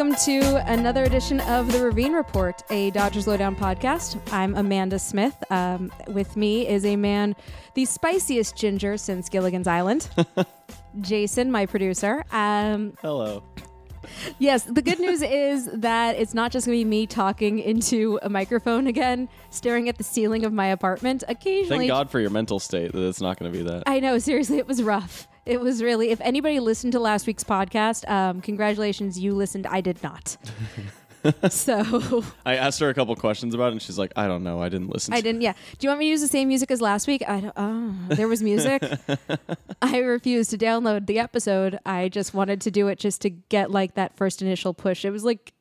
welcome to another edition of the Ravine Report, a Dodgers Lowdown podcast. I'm Amanda Smith. Um, with me is a man, the spiciest ginger since Gilligan's Island, Jason, my producer. Um, Hello. yes, the good news is that it's not just going to be me talking into a microphone again, staring at the ceiling of my apartment. Occasionally, Thank God for your mental state that it's not going to be that. I know, seriously, it was rough. It was really. If anybody listened to last week's podcast, um, congratulations, you listened. I did not. so I asked her a couple questions about it, and she's like, "I don't know. I didn't listen." I didn't. Yeah. Do you want me to use the same music as last week? I don't. Oh, there was music. I refused to download the episode. I just wanted to do it just to get like that first initial push. It was like.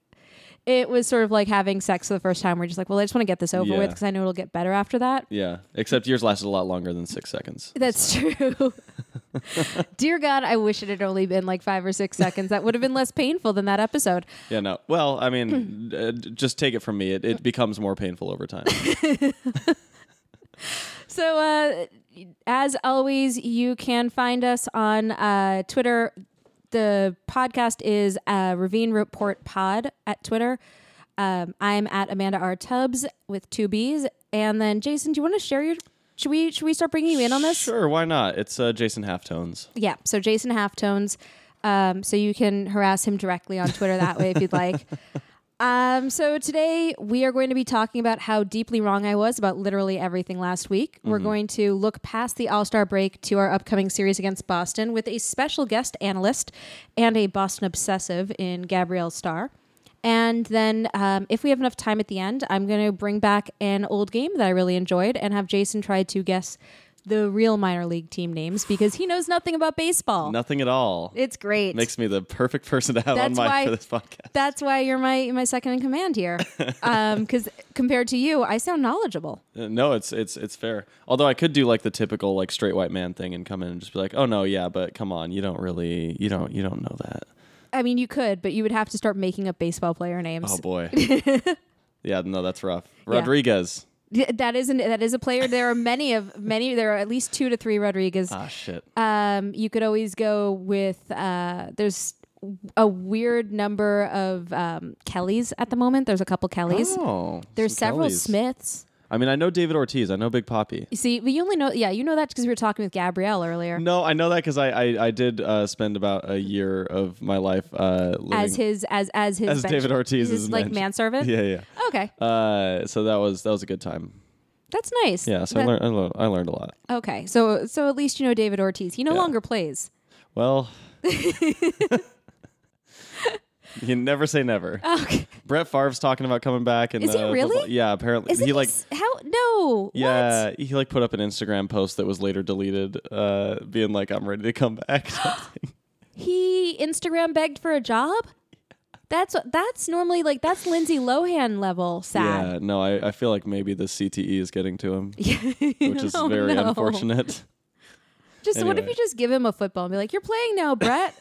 It was sort of like having sex for the first time. We're just like, well, I just want to get this over Yeah. with because I know it'll get better after that. Yeah, except yours lasted a lot longer than six seconds. That's true. Dear God, I wish it had only been like five or six seconds. That would have been less painful than that episode. Yeah, no. Well, I mean, uh, d- just take it from me. It, it becomes more painful over time. So, uh, as always, you can find us on uh, Twitter. The podcast is uh, Ravine Report Pod at Twitter. Um, I'm at Amanda R Tubbs with two B's. And then, Jason, do you want to share your? Should we should we start bringing you in on this? Sure, why not? It's uh, Jason Halftones. Yeah. So Jason Halftones. Um, so you can harass him directly on Twitter that way if you'd like. Um, so today we are going to be talking about how deeply wrong I was about literally everything last week. We're going to look past the All Star break to our upcoming series against Boston with a special guest analyst and a Boston obsessive in Gabrielle Starr. And then, um, if we have enough time at the end, I'm going to bring back an old game that I really enjoyed and have Jason try to guess the real minor league team names because he knows nothing about baseball. Nothing at all. It's great. Makes me the perfect person to have That's on my why- for this podcast. That's why you're my my second in command here. Because compared to you, I sound knowledgeable. Uh, no, it's it's it's fair. Although I could do like the typical like straight white man thing and come in and just be like, "Oh no, yeah, but come on, you don't really, you don't, you don't know that." I mean, you could, but you would have to start making up baseball player names. Oh boy. yeah, no, that's rough. Rodriguez. Y- That isn't that is a player. There are many of many. There are at least two to three Rodriguez. Ah, shit. Um, you could always go with. Uh, there's a weird number of um, Kellys at the moment. There's a couple Kellys. Oh, there's several Kellys. Smiths. I mean, I know David Ortiz. I know Big Papi. You see, but you only know. Yeah, you know that because we were talking with Gabrielle earlier. No, I know that because I, I I did uh, spend about a year of my life uh, As his as as his As bench- David Ortiz his is like mentioned. manservant. Yeah, yeah. Okay, Uh, so that was that was a good time. that's nice. Yeah, so I learned I learned, I learned a lot. Okay, so so at least you know David Ortiz. He no Yeah. longer plays. Well, you never say never. Okay, Brett Favre's talking about coming back, and Is he really? Yeah, apparently is it he like. s- how no? Yeah, What? he like put up an Instagram post that was later deleted, uh, being like, "I'm ready to come back." he Instagram begged for a job. That's that's normally like that's Lindsay Lohan level sad. Yeah, no, I, I feel like maybe the CTE is getting to him, which is Oh, very unfortunate. Just what if you just give him a football and be like, "You're playing now, Brett."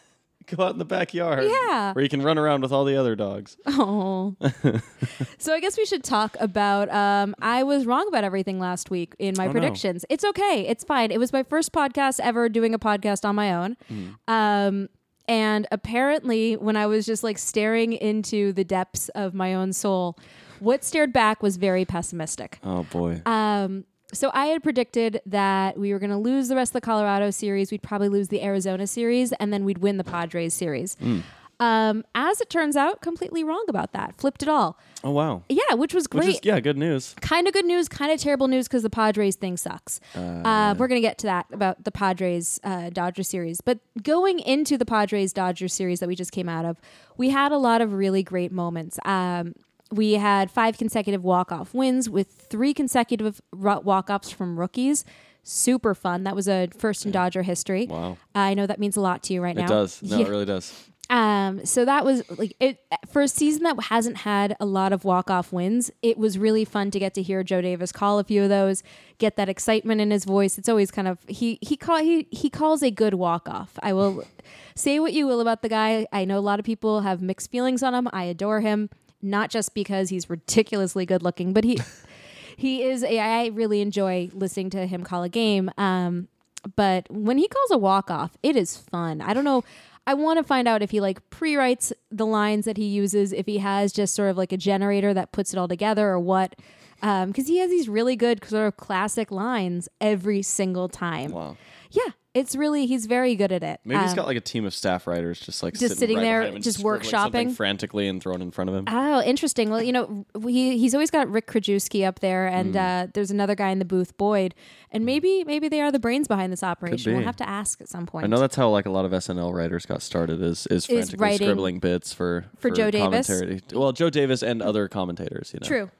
Go out in the backyard. Yeah. Where you can run around with all the other dogs. Oh. so I guess we should talk about. Um, I was wrong about everything last week in my Oh, no. predictions. It's okay. It's fine. It was my first podcast ever doing a podcast on my own. Hmm. Um, and apparently, when I was just like staring into the depths of my own soul, what stared back was very pessimistic. Oh boy. Um, so I had predicted that we were going to lose the rest of the Colorado series. We'd probably lose the Arizona series, and then we'd win the Padres series. Hmm. Um, as it turns out, completely wrong about that. Flipped it all. oh wow. Yeah, which was Which great. is yeah, good news. kind of good news, kind of terrible news because the Padres thing sucks. Uh, we're going to get to that about the Padres uh, Dodger series. But going into the Padres Dodger series that we just came out of, we had a lot of really great moments. Um, we had five consecutive walk-off wins with three consecutive walk-offs from rookies. Super fun. That was a first in Dodger history. Wow. I know that means a lot to you right now. It does. No, Yeah. it really does. Um, so that was like it for a season that hasn't had a lot of walk off wins. It was really fun to get to hear Joe Davis call a few of those, get that excitement in his voice. It's always kind of he he call he he calls a good walk off. I will say what you will about the guy. I know a lot of people have mixed feelings on him. I adore him, not just because he's ridiculously good looking, but he he is I really enjoy listening to him call a game. Um, but when he calls a walk off, it is fun. I don't know. I want to find out if he like pre-writes the lines that he uses, if he has just sort of like a generator that puts it all together, or what. Because he has these really good sort of classic lines every single time. Wow. Yeah, it's really he's very good at it. Maybe he's Um, got like a team of staff writers just like Just sitting right there, behind him and just scribbling something workshopping. frantically and throwing in front of him. Oh, interesting. Well, you know, he he's always got Rick Krajewski up there, and Hmm. uh, there's another guy in the booth, Boyd, and maybe maybe they are the brains behind this operation. We'll be. have to ask at some point. I know that's how like a lot of SNL writers got started is is frantically writing scribbling bits for for Joe Davis? commentary. Well, Joe Davis and other commentators. You know, True.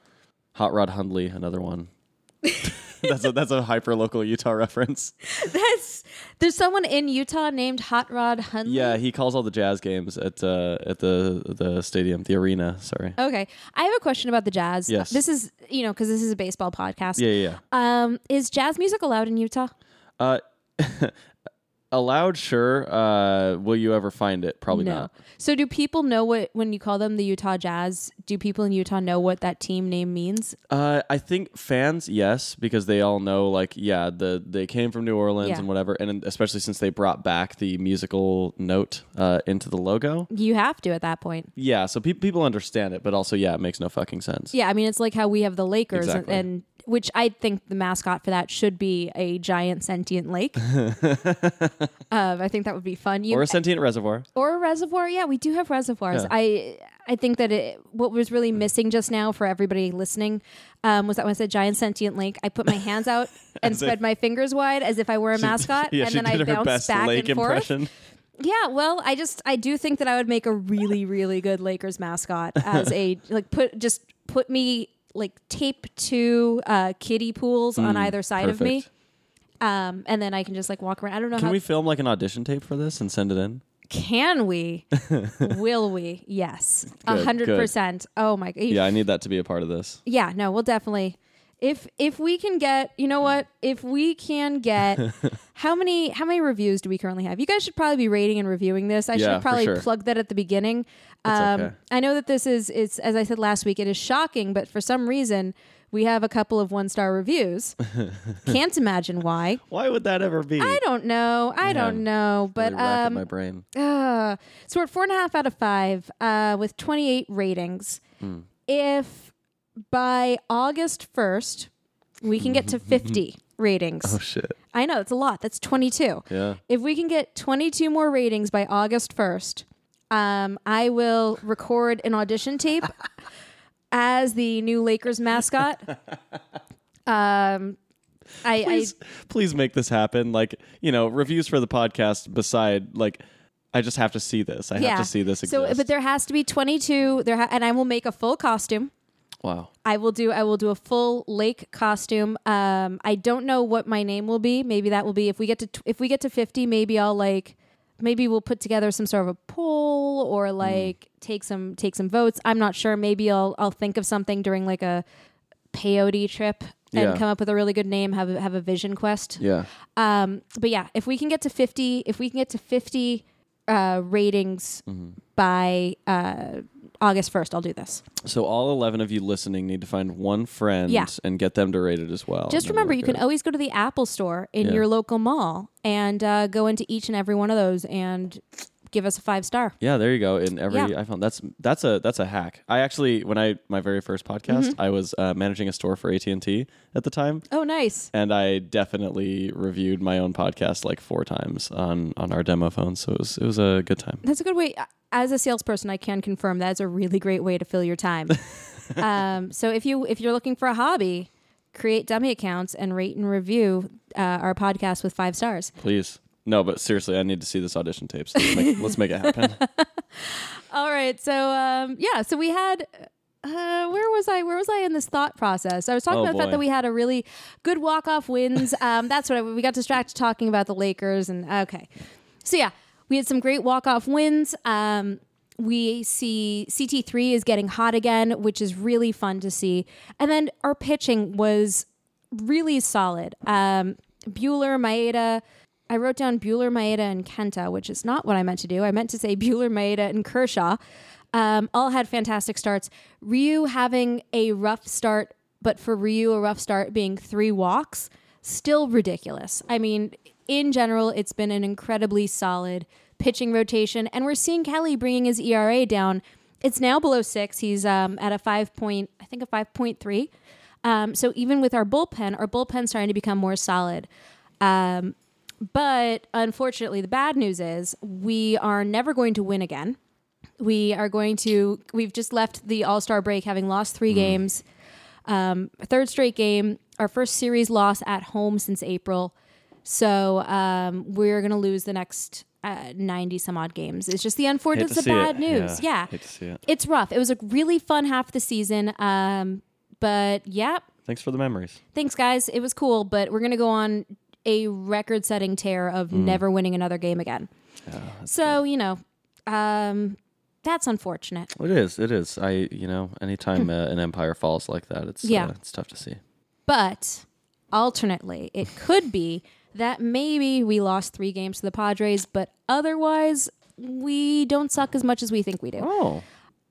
Hot Rod Hundley, another one. that's a that's a hyper local Utah reference. That's there's someone in Utah named Hot Rod Hundley. Yeah, he calls all the jazz games at uh, at the the stadium, the arena. Sorry. Okay, I have a question about the Jazz. Yes. This is you know because this is a baseball podcast. Yeah, yeah. Um, is jazz music allowed in Utah? Uh, allowed, sure. Uh, will you ever find it? Probably no. not. So do people know what when you call them the Utah Jazz? Do people in Utah know what that team name means? Uh, I think fans, yes, because they all know, like, yeah, the they came from New Orleans Yeah. and whatever, and especially since they brought back the musical note uh, into the logo. You have to at that point. Yeah, so pe- people understand it, but also, yeah, it makes no fucking sense. Yeah, I mean it's like how we have the Lakers, and, and which I think the mascot for that should be a giant sentient lake. um, I think that would be fun. You Or a sentient reservoir. or a reservoir. Yeah, we do have reservoirs. Yeah. I I think that it, what was really missing just now for everybody listening um, was that when I said giant sentient lake, I put my hands out and spread my fingers wide as if I were a mascot, yeah, and she then I bounced back lake and forth. Yeah, well, I just I do think that I would make a really really good Lakers mascot as a like put just put me like tape two uh, kiddie pools on either side of me, Mm, Perfect. um, and then I can just like walk around. I don't know Can how we film like an audition tape for this and send it in? can we, will we? Yes, a Good, hundred good. percent. Oh my god, Yeah, I need that to be a part of this. yeah, no, we'll definitely. If if we can get, you know what? If we can get, how many how many reviews do we currently have? You guys should probably be rating and reviewing this. I Yeah, should for probably sure. plug that at the beginning. Um, okay. I know that this is it's as I said last week. It is shocking, but for some reason we have a couple of one star reviews. Can't imagine why. Why would that ever be? I don't know. I don't know. But Really um, my brain. uh, so we're at four and a half out of five uh, with 28 ratings. Hmm. If by August 1st we can get to 50 ratings, Oh shit. I know it's a lot. That's 22. Yeah. If we can get 22 more ratings by August 1st, um, I will record an audition tape as the new Lakers mascot. Um, I, I Please, please make this happen. Like, you know, reviews for the podcast beside like I just have to see this. I have to see this exist. So, but there has to be 22 there ha- and I will make a full costume. wow. I will do I will do a full lake costume. Um, I don't know what my name will be. Maybe that will be if we get to t- if we get to 50, maybe I'll like maybe we'll put together some sort of a poll or like take some take some votes. I'm not sure. Maybe I'll I'll think of something during like a peyote trip and Yeah. come up with a really good name, have a, have a vision quest. Yeah. Um, but yeah, if we can get to 50, if we can get to 50 uh, ratings Mm-hmm. by uh, August 1st, I'll do this. So all 11 of you listening need to find one friend Yeah. and get them to rate it as well. Just and remember, you can always go to the Apple store in Yeah. your local mall and uh, go into each and every one of those and give us a five star. Yeah, there you go. In every Yeah. iPhone, that's that's a that's a hack. I actually, when I my very first podcast, Mm-hmm. I was uh, managing a store for AT and T at the time, Oh, nice. and I definitely reviewed my own podcast like four times on on our demo phone. So it was it was a good time. That's a good way. As a salesperson, I can confirm that's a really great way to fill your time. um, so if you if you're looking for a hobby, create dummy accounts and rate and review uh, our podcast with five stars. Please, no, but seriously, I need to see this audition tape. So let's make, let's make it happen. All right. So um, yeah. So we had. Uh, where was I? Where was I in this thought process? I was talking Oh, about the fact that we had a really good walk off wins. Um, that's what I, we got distracted talking about the Lakers and okay. So yeah, we had some great walk off wins. Um, we see CT3 is getting hot again, which is really fun to see. And then our pitching was really solid. Um, Buehler, Maeda. I wrote down Buehler, Maeda, and Kenta, which is not what I meant to do. I meant to say Buehler, Maeda, and Kershaw. Um, all had fantastic starts. Ryu having a rough start, but for Ryu, a rough start being three walks, still ridiculous. I mean, in general, it's been an incredibly solid pitching rotation, and we're seeing Kelly bringing his ERA down. It's now below six. He's um, at a five point, I think a five point three. Um, so even with our bullpen, our bullpen's starting to become more solid. Um, but unfortunately, the bad news is we are never going to win again. We are going to. We've just left the All Star break having lost three games, um, third straight game, our first series loss at home since April. So um, we're going to lose the next uh, 90 some odd games. It's just the unfortunate, it's the bad it. news. Yeah. See it. It's rough. It was a really fun half of the season. Um, but yeah, Thanks for the memories. thanks guys. It was cool, but we're going to go on a record setting tear of never winning another game again. so, you know, um, that's unfortunate. It is. It is. I. You know, anytime uh, an empire falls like that, it's Hmm. Yeah. uh, it's tough to see. But alternately, it could be that maybe we lost three games to the Padres, but otherwise we don't suck as much as we think we do. Oh.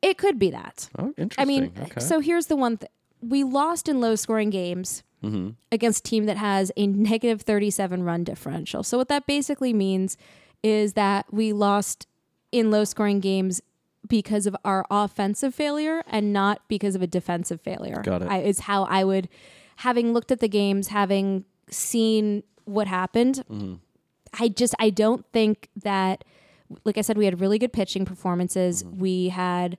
It could be that. Oh, interesting. I mean, okay. so here's the one thing. We lost in low scoring games Mm-hmm. against a team that has a negative 37 run differential. So what that basically means is that we lost in low scoring games because of our offensive failure and not because of a defensive failure. Got it. I, is how I would, having looked at the games, having seen what happened, Mm-hmm. I just I don't think that like I said we had really good pitching performances. Mm-hmm. We had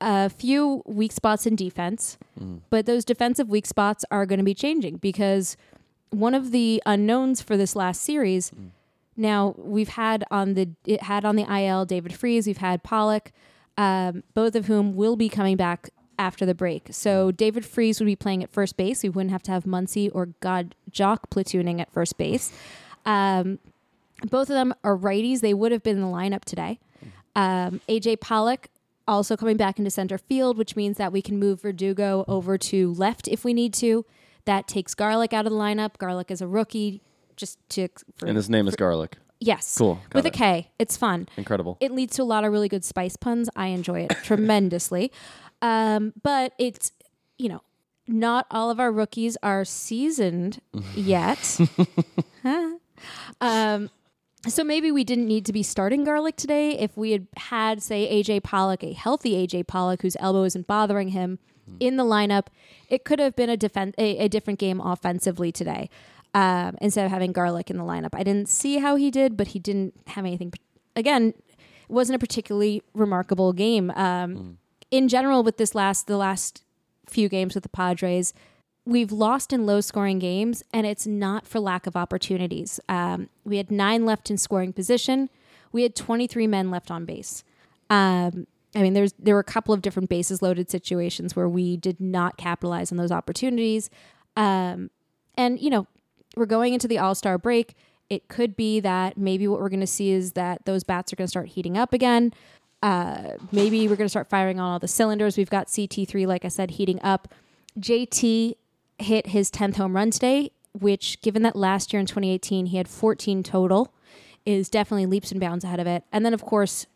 a few weak spots in defense, Mm. but those defensive weak spots are going to be changing because one of the unknowns for this last series Mm. now we've had on the it had on the IL David Freese, we've had Pollock, um, both of whom will be coming back after the break. So David Freese would be playing at first base. We wouldn't have to have Muncy or God Jock platooning at first base. Um, both of them are righties. They would have been in the lineup today. Um, AJ Pollock also coming back into center field, which means that we can move Verdugo over to left if we need to. That takes Garlick out of the lineup. Garlick is a rookie, just to for, and his name is Garlick. yes, Cool. Got with a it. K. It's fun. Incredible. It leads to a lot of really good spice puns. I enjoy it tremendously. Um, but it's, you know, not all of our rookies are seasoned yet. Huh. um, so maybe we didn't need to be starting Garlick today if we had had, say, AJ Pollock, a healthy AJ Pollock whose elbow isn't bothering him in the lineup. It could have been a, defen- a, a different game offensively today um, instead of having Garlick in the lineup. I didn't see how he did, but he didn't have anything. Again, it wasn't a particularly remarkable game. Um, In general, with this last the last few games with the Padres, we've lost in low scoring games, and it's not for lack of opportunities. Um, we had nine left in scoring position. We had 23 men left on base. Um, I mean, there's there were a couple of different bases loaded situations where we did not capitalize on those opportunities. Um, and you know, we're going into the All Star break. It could be that maybe what we're going to see is that those bats are going to start heating up again. Uh, maybe we're going to start firing on all the cylinders. We've got CT3, like I said, heating up. JT hit his 10th home run today, which, given that last year in 2018 he had 14 total, is definitely leaps and bounds ahead of it. And then, of course,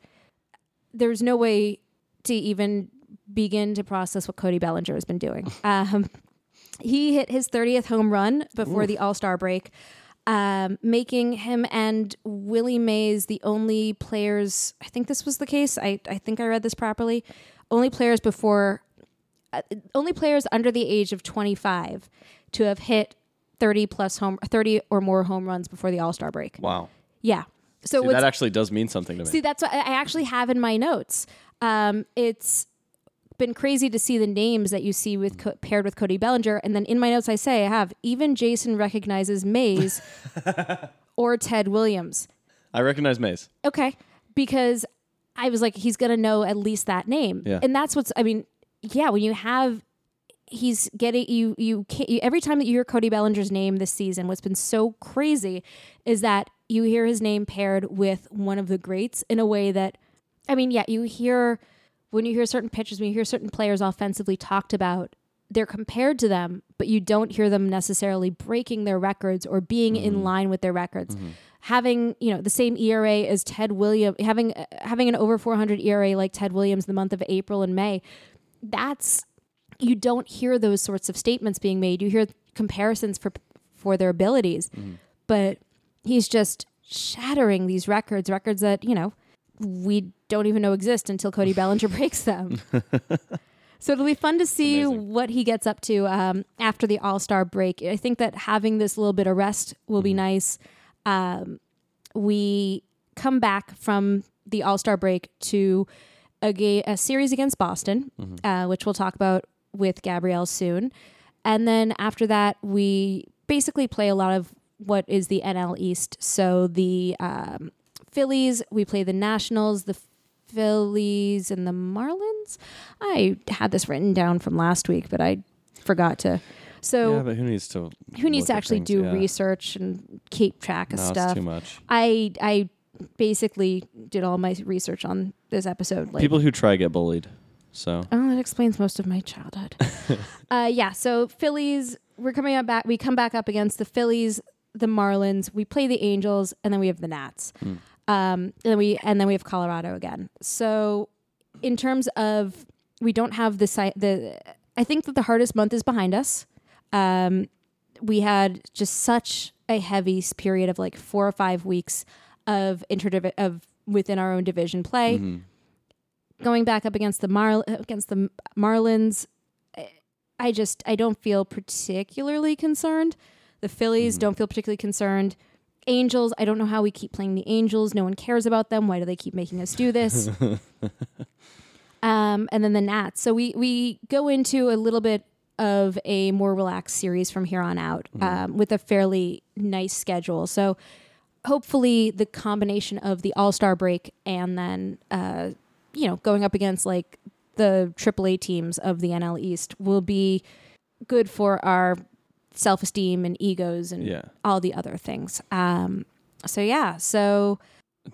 there's no way to even begin to process what Cody Bellinger has been doing. Um, he hit his 30th home run before the All Star break, um, making him and Willie Mays the only players. I think this was the case. I, I think I read this properly. Only players before, only players under the age of 25 to have hit 30 plus home, 30 or more home runs before the All Star break. Wow. Yeah. So See, that actually does mean something to me. See, that's what I actually have in my notes. Um, it's been crazy to see the names that you see with co- paired with Cody Bellinger, and then in my notes I say I have even Jason recognizes Mays or Ted Williams. I recognize Mays. Okay, because I was like, he's gonna know at least that name, Yeah. and that's what's. I mean, yeah, when you have. He's getting you. You can't. You, every time that you hear Cody Bellinger's name this season, what's been so crazy is that you hear his name paired with one of the greats in a way that, I mean, yeah, you hear when you hear certain pitchers, when you hear certain players offensively talked about, they're compared to them, but you don't hear them necessarily breaking their records or being in mm-hmm. line with their records. Mm-hmm. Having you know the same ERA as Ted Williams, having having an over 400 ERA like Ted Williams the month of April and May, that's you don't hear those sorts of statements being made. You hear comparisons for for their abilities, but he's just shattering these records, records that, you know, we don't even know exist until Cody Bellinger breaks them. so it'll be fun to see Amazing. what he gets up to um, after the All Star break. I think that having this little bit of rest will be nice. Um, we come back from the All Star break to a, ga- a series against Boston, uh, which we'll talk about with Gabrielle soon. And then after that, we basically play a lot of what is the NL East. So the um, Phillies, we play the Nationals, the Phillies, and the Marlins. I had this written down from last week, but I forgot to. So yeah, but who needs to? who needs to actually things? do Yeah. research and keep track of No, stuff? too much. I I basically did all my research on this episode. Like, People who try get bullied. So oh, that explains most of my childhood. uh, yeah, so Phillies, we're coming up back. We come back up against the Phillies, the Marlins. We play the Angels, and then we have the Nats. Hmm. Um, and then we and then we have Colorado again. So, in terms of we don't have the site. The I think that the hardest month is behind us. Um, we had just such a heavy period of like four or five weeks of interdiv of within our own division play. mhm. Going back up against the Mar against the Marlins, I- I just I don't feel particularly concerned. The Phillies don't feel particularly concerned. Angels, I don't know how we keep playing the Angels. No one cares about them. Why do they keep making us do this? um, and then the Nats. So we we go into a little bit of a more relaxed series from here on out um, with a fairly nice schedule. So hopefully the combination of the All Star break and then uh, you know going up against like the AAA teams of the NL East will be good for our self esteem and egos and yeah. all the other things. Um, so yeah, so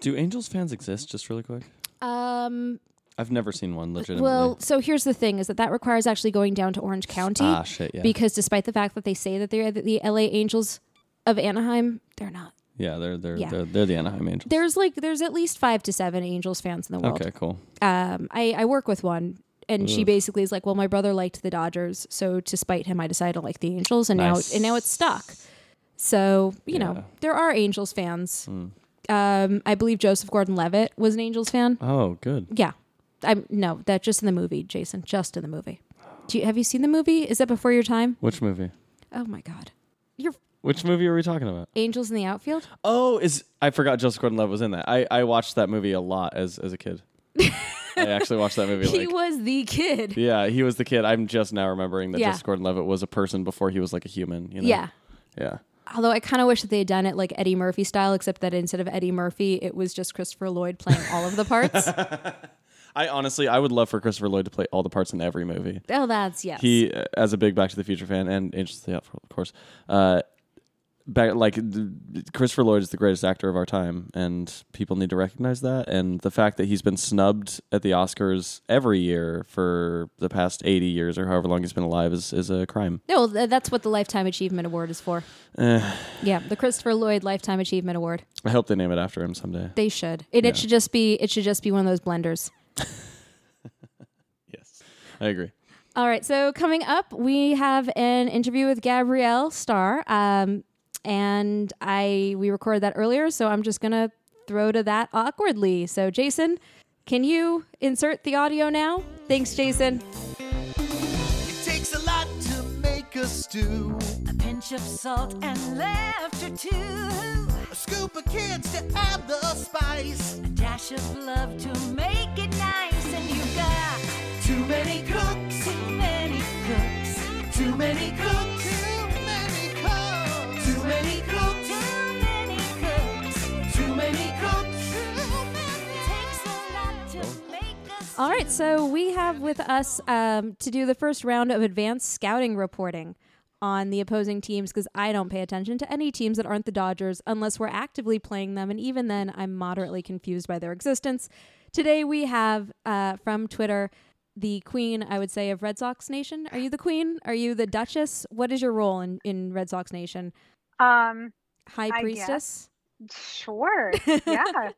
Do Angels fans exist? Just really quick. um, I've never seen one legitimately. well, so here's the thing: is that that requires actually going down to Orange County ah, shit. Yeah. because despite the fact that they say that they're the, the LA Angels of Anaheim, they're not. Yeah, they're they're, Yeah. they're they're the Anaheim Angels. There's like there's at least five to seven Angels fans in the world. Okay, cool. um, I, I work with one, and she basically is like, "Well, my brother liked the Dodgers, so to spite him, I decided to like the Angels, and Nice. now and now it's stuck." So you Yeah. know, there are Angels fans. Mm. Um, I believe Joseph Gordon-Levitt was an Angels fan. Oh, good. Yeah, I'm no, that just in the movie, Jason, just in the movie. Do you, have you seen the movie? Is that before your time? Which movie? Oh my God, you're Which movie are we talking about? Angels in the outfield. Oh, is I forgot Joseph Gordon-Levitt was in that. I, I watched that movie a lot as as a kid. I actually watched that movie. he Like, was the kid. yeah, he was the kid. I'm just now remembering that Yeah. Joseph Gordon-Levitt was a person before he was like a human. You know? Yeah. Yeah. Although I kind of wish that they had done it like Eddie Murphy style, except that instead of Eddie Murphy, it was just Christopher Lloyd playing all of the parts. I honestly, I would love for Christopher Lloyd to play all the parts in every movie. oh, that's yes. He, uh, as a big Back to the Future fan and Angels of the Outfield, of course, uh, back like th- Christopher Lloyd is the greatest actor of our time, and people need to recognize that. And the fact that he's been snubbed at the Oscars every year for the past eighty years or however long he's been alive is is a crime. no, th- that's what the Lifetime Achievement Award is for. Eh, Yeah, the Christopher Lloyd Lifetime Achievement Award. I hope they name it after him someday. They should. And Yeah. it should just be it should just be one of those blenders. Yes, I agree. All right, so coming up, we have an interview with Gabrielle Starr, um, and I we recorded that earlier, so I'm just gonna throw to that awkwardly. So, Jason, can you insert the audio now? Thanks, Jason. It takes a lot to make a stew. A pinch of salt and laughter too. A scoop of kids to add the spice. A dash of love to make it nice. And you got Too many cooks, too many cooks. too many cooks, All right, so we have with us um, to do the first round of advanced scouting reporting on the opposing teams because I don't pay attention to any teams that aren't the Dodgers unless we're actively playing them, and even then, I'm moderately confused by their existence. Today we have uh, from Twitter the queen, I would say, of Red Sox Nation. Are you the queen? Are you the Duchess? What is your role in, in Red Sox Nation? Um, High I Priestess? Sure. Yeah.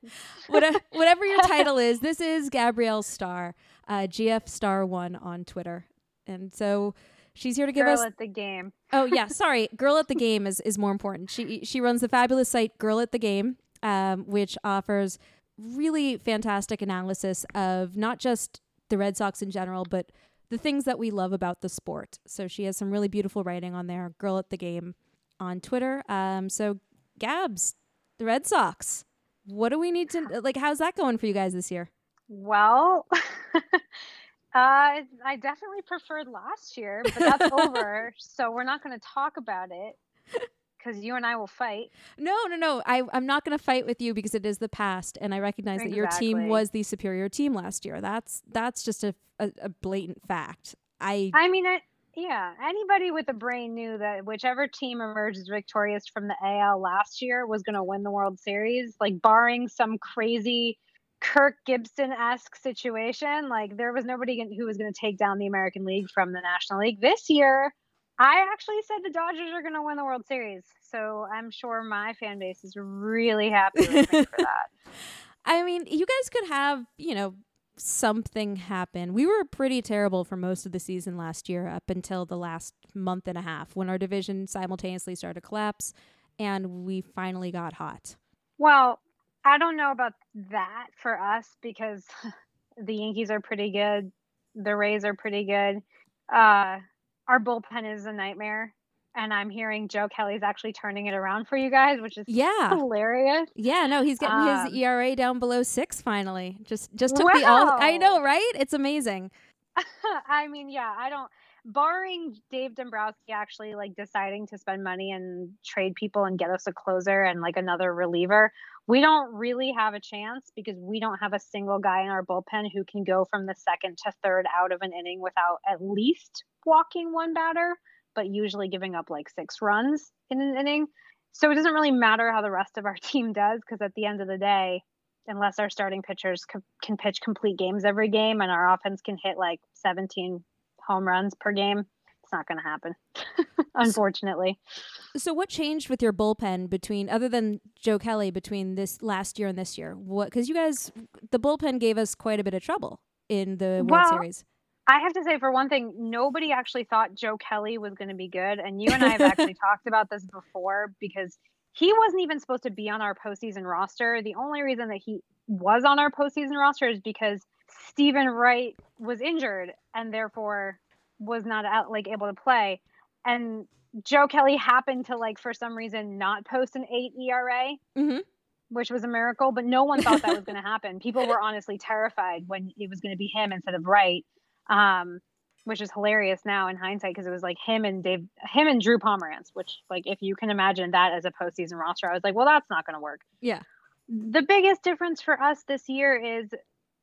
What- whatever your title is, this is Gabrielle Starr, uh, GF Star One on Twitter, and so she's here to give Girl us. at the game. Oh yeah, sorry, Girl at the Game is is more important. She she runs the fabulous site Girl at the Game. um, which offers really fantastic analysis of not just the Red Sox in general, but the things that we love about the sport. So she has some really beautiful writing on there. Girl at the game on Twitter. Um, so Gabs, the Red Sox. What do we need to like? How's that going for you guys this year? Well, uh, I definitely preferred last year, but that's over. So we're not going to talk about it because you and I will fight. No, no, no. I, I'm not going to fight with you because it is the past, and I recognize that your team was the superior team last year. That's that's just a, a, a blatant fact. I I mean, it, yeah, anybody with a brain knew that whichever team emerges victorious from the AL last year was going to win the World Series. Like, barring some crazy Kirk Gibson esque situation, like, there was nobody who was going to take down the American League from the National League. This year, I actually said the Dodgers are going to win the World Series. So I'm sure my fan base is really happy with me for that. I mean, you guys could have, you know, something happen. We were pretty terrible for most of the season last year up until the last month and a half when our division simultaneously started to collapse and we finally got hot. Well, I don't know about that for us because the Yankees are pretty good. The Rays are pretty good. Uh, our bullpen is a nightmare. And I'm hearing Joe Kelly's actually turning it around for you guys, which is Yeah. hilarious. Yeah, no, he's getting Um, his ERA down below 6 finally. Just just took the all I know, right? It's amazing. I mean, yeah, I don't barring Dave Dombrowski actually like deciding to spend money and trade people and get us a closer and like another reliever, we don't really have a chance because we don't have a single guy in our bullpen who can go from the second to third out of an inning without at least walking one batter, but usually giving up like six runs in an inning. So it doesn't really matter how the rest of our team does because at the end of the day, unless our starting pitchers c- can pitch complete games every game and our offense can hit like 17 home runs per game, it's not going to happen, unfortunately. So what changed with your bullpen between other than Joe Kelly between this last year and this year? What cuz you guys the bullpen gave us quite a bit of trouble in the World Well, Series. I have to say, for one thing, nobody actually thought Joe Kelly was going to be good. And you and I have actually talked about this before because he wasn't even supposed to be on our postseason roster. The only reason that he was on our postseason roster is because Steven Wright was injured and therefore was not out, like able to play. And Joe Kelly happened to like for some reason not post an eight ERA, Mhm. which was a miracle. But no one thought that was going to happen. People were honestly terrified when it was going to be him instead of Wright um, which is hilarious now in hindsight because it was like him and Dave, him and Drew Pomeranz, which like if you can imagine that as a postseason roster, I was like, well, that's not going to work. Yeah. The biggest difference for us this year is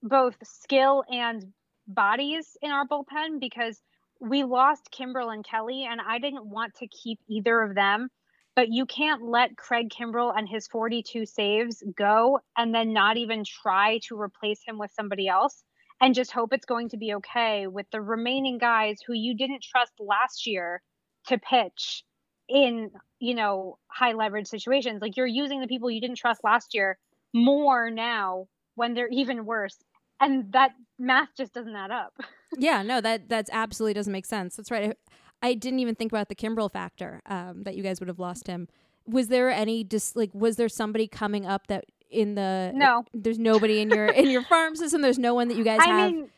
both skill and bodies in our bullpen because we lost Kimbrel and Kelly, and I didn't want to keep either of them. But you can't let Craig Kimbrel and his 42 saves go and then not even try to replace him with somebody else and just hope it's going to be okay with the remaining guys who you didn't trust last year to pitch in, you know, high leverage situations. Like you're using the people you didn't trust last year more now when they're even worse. And that math just doesn't add up. yeah, no, that that's absolutely doesn't make sense. That's right. I, I didn't even think about the Kimbrel factor um, that you guys would have lost him. Was there any just like was there somebody coming up that in the No. There's nobody in your in your farm system. There's no one that you guys I have. mean,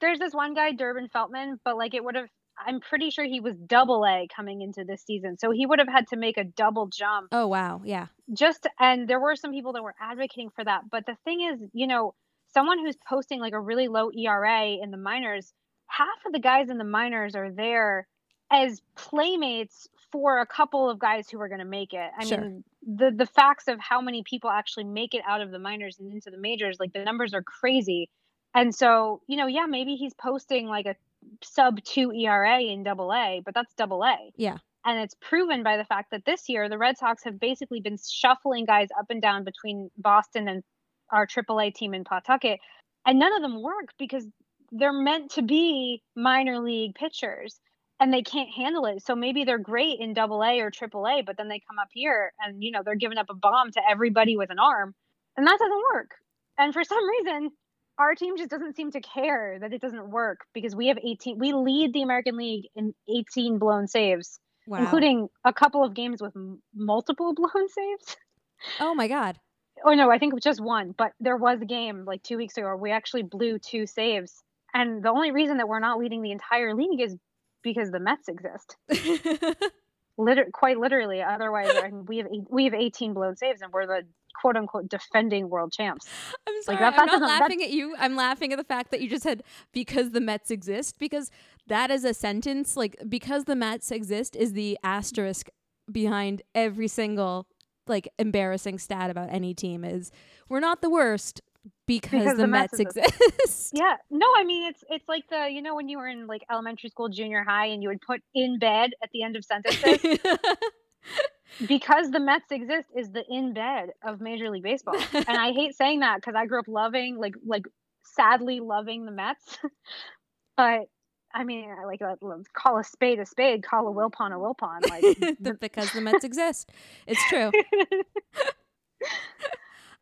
there's this one guy, Durbin Feltman, but like it would have, I'm pretty sure he was double A coming into this season. So he would have had to make a double jump oh wow, yeah, just and there were some people that were advocating for that but the thing is you know someone who's posting like a really low ERA in the minors half of the guys in the minors are there as playmates for a couple of guys who are going to make it. I Sure. mean the the facts of how many people actually make it out of the minors and into the majors like the numbers are crazy. And so you know yeah maybe he's posting like a sub 2 ERA in double a but that's double a. Yeah. and it's proven by the fact that this year the Red Sox have basically been shuffling guys up and down between Boston and our AAA team in Pawtucket, and none of them work because they're meant to be minor league pitchers and they can't handle it. So maybe they're great in Double A or Triple A, but then they come up here and you know they're giving up a bomb to everybody with an arm, and that doesn't work. And for some reason, our team just doesn't seem to care that it doesn't work because we have 18. We lead the American League in 18 blown saves Wow. including a couple of games with m- multiple blown saves. oh my god. oh no, I think it was just one, but there was a game like two weeks ago where we actually blew two saves. And the only reason that we're not leading the entire league is because the Mets exist. Liter- quite literally. Otherwise, I mean, we have eight, we have 18 blown saves, and we're the quote unquote defending world champs. I'm sorry. that- I'm not laughing at you. I'm laughing at the fact that you just said because the Mets exist because that is a sentence like because the Mets exist is the asterisk behind every single like embarrassing stat about any team is we're not the worst because, Because the, the Mets, Mets exist. Yeah, no, I mean it's it's like the you know when you were in like elementary school, junior high, and you would put in bed at the end of sentences because the Mets exist is the in bed of Major League Baseball, and I hate saying that because I grew up loving like like sadly loving the Mets, but I mean I like call a spade a spade, call a wilpon a wilpon, like The- because the Mets exist. It's true.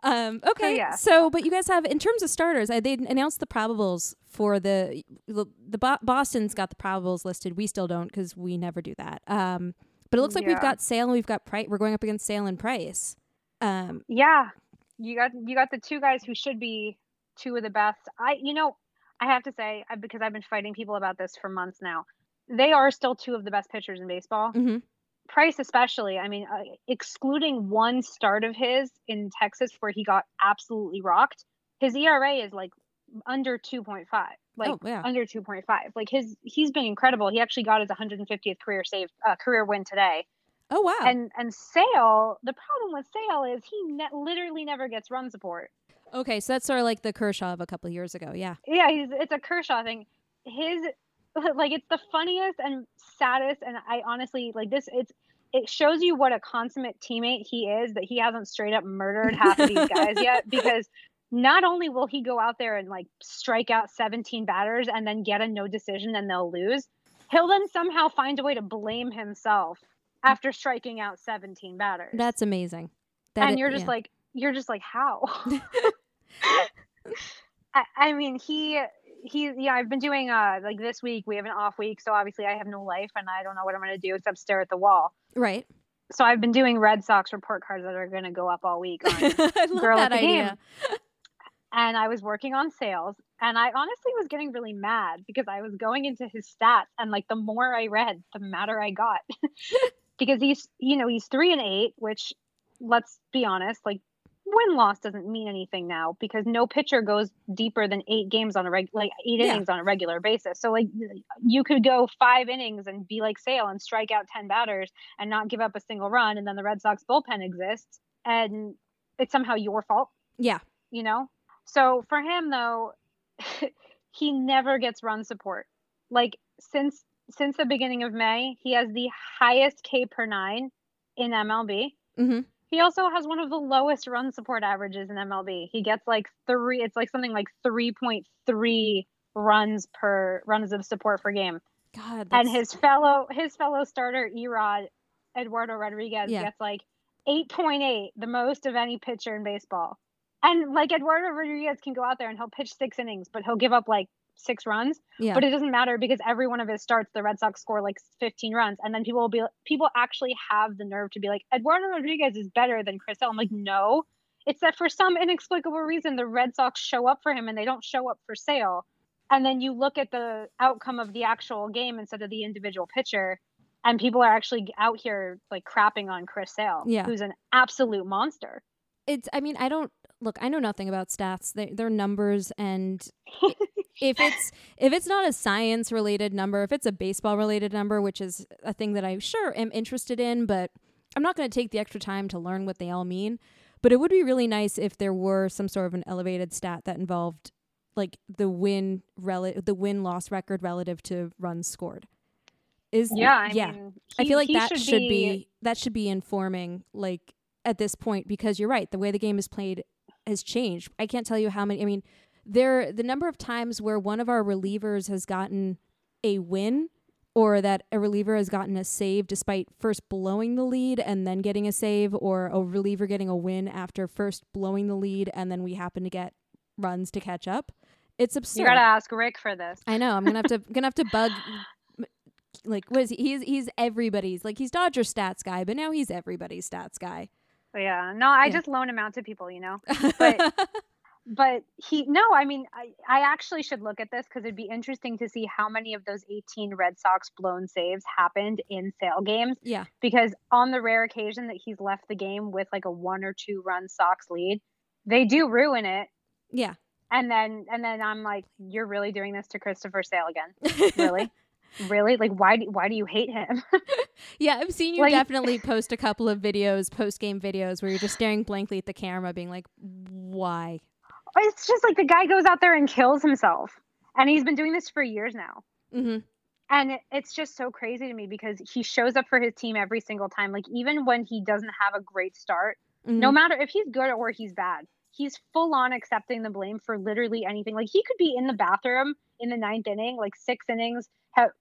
Um, okay, yeah. so but you guys have in terms of starters, I, they announced the probables for the the, Bo- Boston's got the probables listed. We still don't because we never do that. Um, but it looks like we've got Sale and we've got Price. We're going up against Sale and Price. Um, Yeah, you got you got the two guys who should be two of the best. I you know I have to say because I've been fighting people about this for months now. They are still two of the best pitchers in baseball. mhm. Price especially. I mean, uh, excluding one start of his in Texas where he got absolutely rocked, his ERA is like under 2.5. Like oh yeah. under 2.5. Like his he's been incredible. He actually got his 150th career save uh, career win today. Oh wow. And and Sale, the problem with Sale is he ne- literally never gets run support. okay, so that's sort of like the Kershaw of a couple of years ago. Yeah. Yeah, he's it's a Kershaw thing. His like it's the funniest and saddest and I honestly like this it's it shows you what a consummate teammate he is that he hasn't straight up murdered half of these guys yet because not only will he go out there and like strike out 17 batters and then get a no decision and they'll lose, he'll then somehow find a way to blame himself after striking out 17 batters. That's amazing. That and i- you're just yeah. like you're just like how I, I mean he he yeah i've been doing uh like this week we have an off week so obviously i have no life and i don't know what i'm going to do except stare at the wall right. so i've been doing red sox report cards that are going to go up all week on I love Girl that at the game. idea. and I was working on Sale's and I honestly was getting really mad because I was going into his stats and like the more I read, the madder I got. because he's you know, he's 3 and 8, which let's be honest, like win loss doesn't mean anything now because no pitcher goes deeper than 8 games on a reg like 8 Yeah. innings on a regular basis. So like you could go 5 innings and be like Sale and strike out 10 batters and not give up a single run and then the Red Sox bullpen exists and it's somehow your fault Yeah. you know? So for him though, he never gets run support. Like since since the beginning of May, he has the highest K per 9 in MLB. hmm He also has one of the lowest run support averages in MLB. He gets like 3 it's like something like 3.3 runs per runs of support per game. God. And his fellow his fellow starter Erod Eduardo Rodriguez Yeah. gets like 8.8, the most of any pitcher in baseball. And like Eduardo Rodriguez can go out there and he'll pitch six innings, but he'll give up like six runs. yeah. But it doesn't matter because every one of his starts, the Red Sox score like 15 runs, and then people will be people actually have the nerve to be like Eduardo Rodriguez is better than Chris Sale. I'm like, no, it's that for some inexplicable reason the Red Sox show up for him and they don't show up for Sale. And then you look at the outcome of the actual game instead of the individual pitcher, and people are actually out here like crapping on Chris Sale, Yeah. who's an absolute monster. it's i mean i don't look i know nothing about stats. They, they're numbers and if it's if it's not a science related number if it's a baseball related number which is a thing that i sure am interested in but i'm not going to take the extra time to learn what they all mean. But it would be really nice if there were some sort of an elevated stat that involved like the win rel- the win loss record relative to runs scored. Is Yeah, I yeah. mean, I feel like that should, be, that should be informing like at this point because you're right the way the game is played has changed. I can't tell you how many I mean there the number of times where one of our relievers has gotten a win or that a reliever has gotten a save despite first blowing the lead and then getting a save or a reliever getting a win after first blowing the lead and then we happen to get runs to catch up. It's absurd. You gotta ask Rick for this. I know. I'm gonna have to gonna have to bug. Like what is he? He's he's everybody's like he's Dodger stats guy, but now he's everybody's stats guy. Yeah. No, I Yeah. just loan him out to people, you know. But but he no, I mean, I, I actually should look at this because it'd be interesting to see how many of those 18 Red Sox blown saves happened in sale games. yeah. Because on the rare occasion that he's left the game with like a one or two run Sox lead, they do ruin it. Yeah. And then and then I'm like, you're really doing this to Christopher Sale again? Really? Really? Like why do, why do you hate him? Yeah, I've seen you Like- definitely post a couple of videos, post game videos, where you're just staring blankly at the camera, being like, "Why?" it's just like the guy goes out there and kills himself. And he's been doing this for years now. Mm-hmm. and it, it's just so crazy to me because he shows up for his team every single time like even when he doesn't have a great start Mm-hmm. no matter if he's good or he's bad he's full on accepting the blame for literally anything. Like he could be in the bathroom in the ninth inning like six innings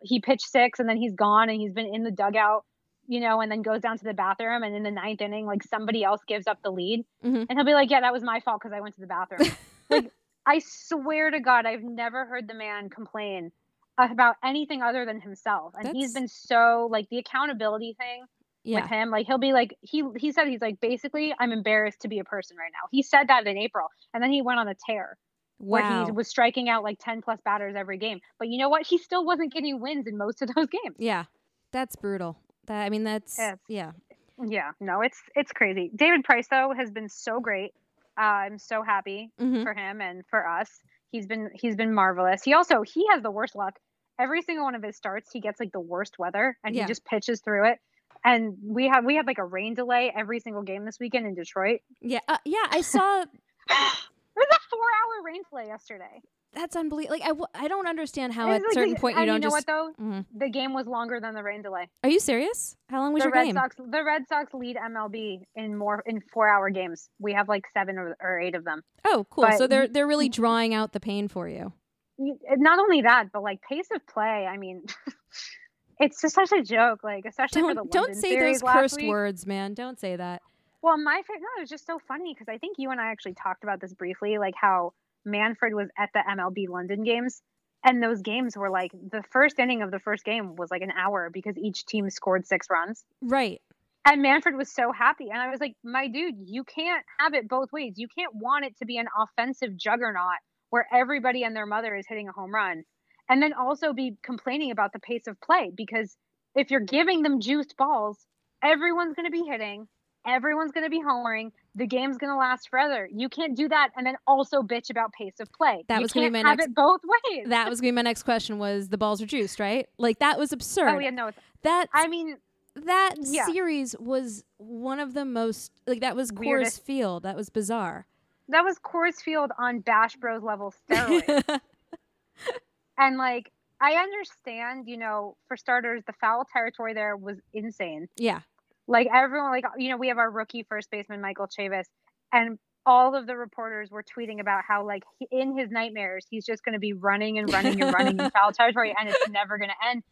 he pitched six and then he's gone and he's been in the dugout you know and then goes down to the bathroom and in the ninth inning like somebody else gives up the lead. Mhm. and he'll be like yeah that was my fault because i went to the bathroom. Like i swear to god i've never heard the man complain about anything other than himself. And he's been so like the accountability thing Yeah. with him like he'll be like he he said he's like basically i'm embarrassed to be a person right now he said that in april and then he went on a tear where Wow. he was striking out like 10 plus batters every game but you know what he still wasn't getting wins in most of those games Yeah. That's brutal. That I mean, that's Yes. yeah. yeah no it's it's crazy david price though has been so great uh, i'm so happy hmm for him and for us. He's been he's been marvelous. He also he has the worst luck. Every single one of his starts, he gets like the worst weather and Yeah. he just pitches through it. And we have we had like a rain delay every single game this weekend in Detroit. Yeah. Uh, yeah. I saw. Was a four hour rain delay yesterday. That's unbelievable. Like I, w- I don't understand how It's at like certain the- point you don't you know just. what though? Mhm. The game was longer than the rain delay. Are you serious? How long was the your Red game? Sox the Red Sox lead MLB in more in four hour games. We have like seven or, or eight of them. Oh, cool. so they're they're really drawing out the pain for you- not only that, but like pace of play. I mean, it's just such a joke. Like especially for the Don't don't London say those cursed week. words, man. Don't say that. Well, my favorite. No, it was just so funny because I think you and I actually talked about this briefly, like how Manfred was at the MLB London games, and those games were like the first inning of the first game was like an hour because each team scored six runs. Right. And Manfred was so happy. And I was like, my dude, you can't have it both ways. You can't want it to be an offensive juggernaut where everybody and their mother is hitting a home run. And then also be complaining about the pace of play because if you're giving them juiced balls, everyone's going to be hitting, everyone's going to be homering, the game's going to last forever. You can't do that and then also bitch about pace of play. That you was gonna be my have next- it both ways. That was gonna be my next question. Was the balls are juiced, right? Like that was absurd. oh yeah, no, That I mean, that yeah. series was one of the most like that was Coors Weirdest. Field. That was bizarre. that was Coors Field on Bash Bros level steroids. And like, I understand, you know, for starters, the foul territory there was insane. yeah. Like everyone, like you know, we have our rookie first baseman Michael Chavis, and all of the reporters were tweeting about how like he, in his nightmares he's just going to be running and running and running in foul territory, and it's never going to end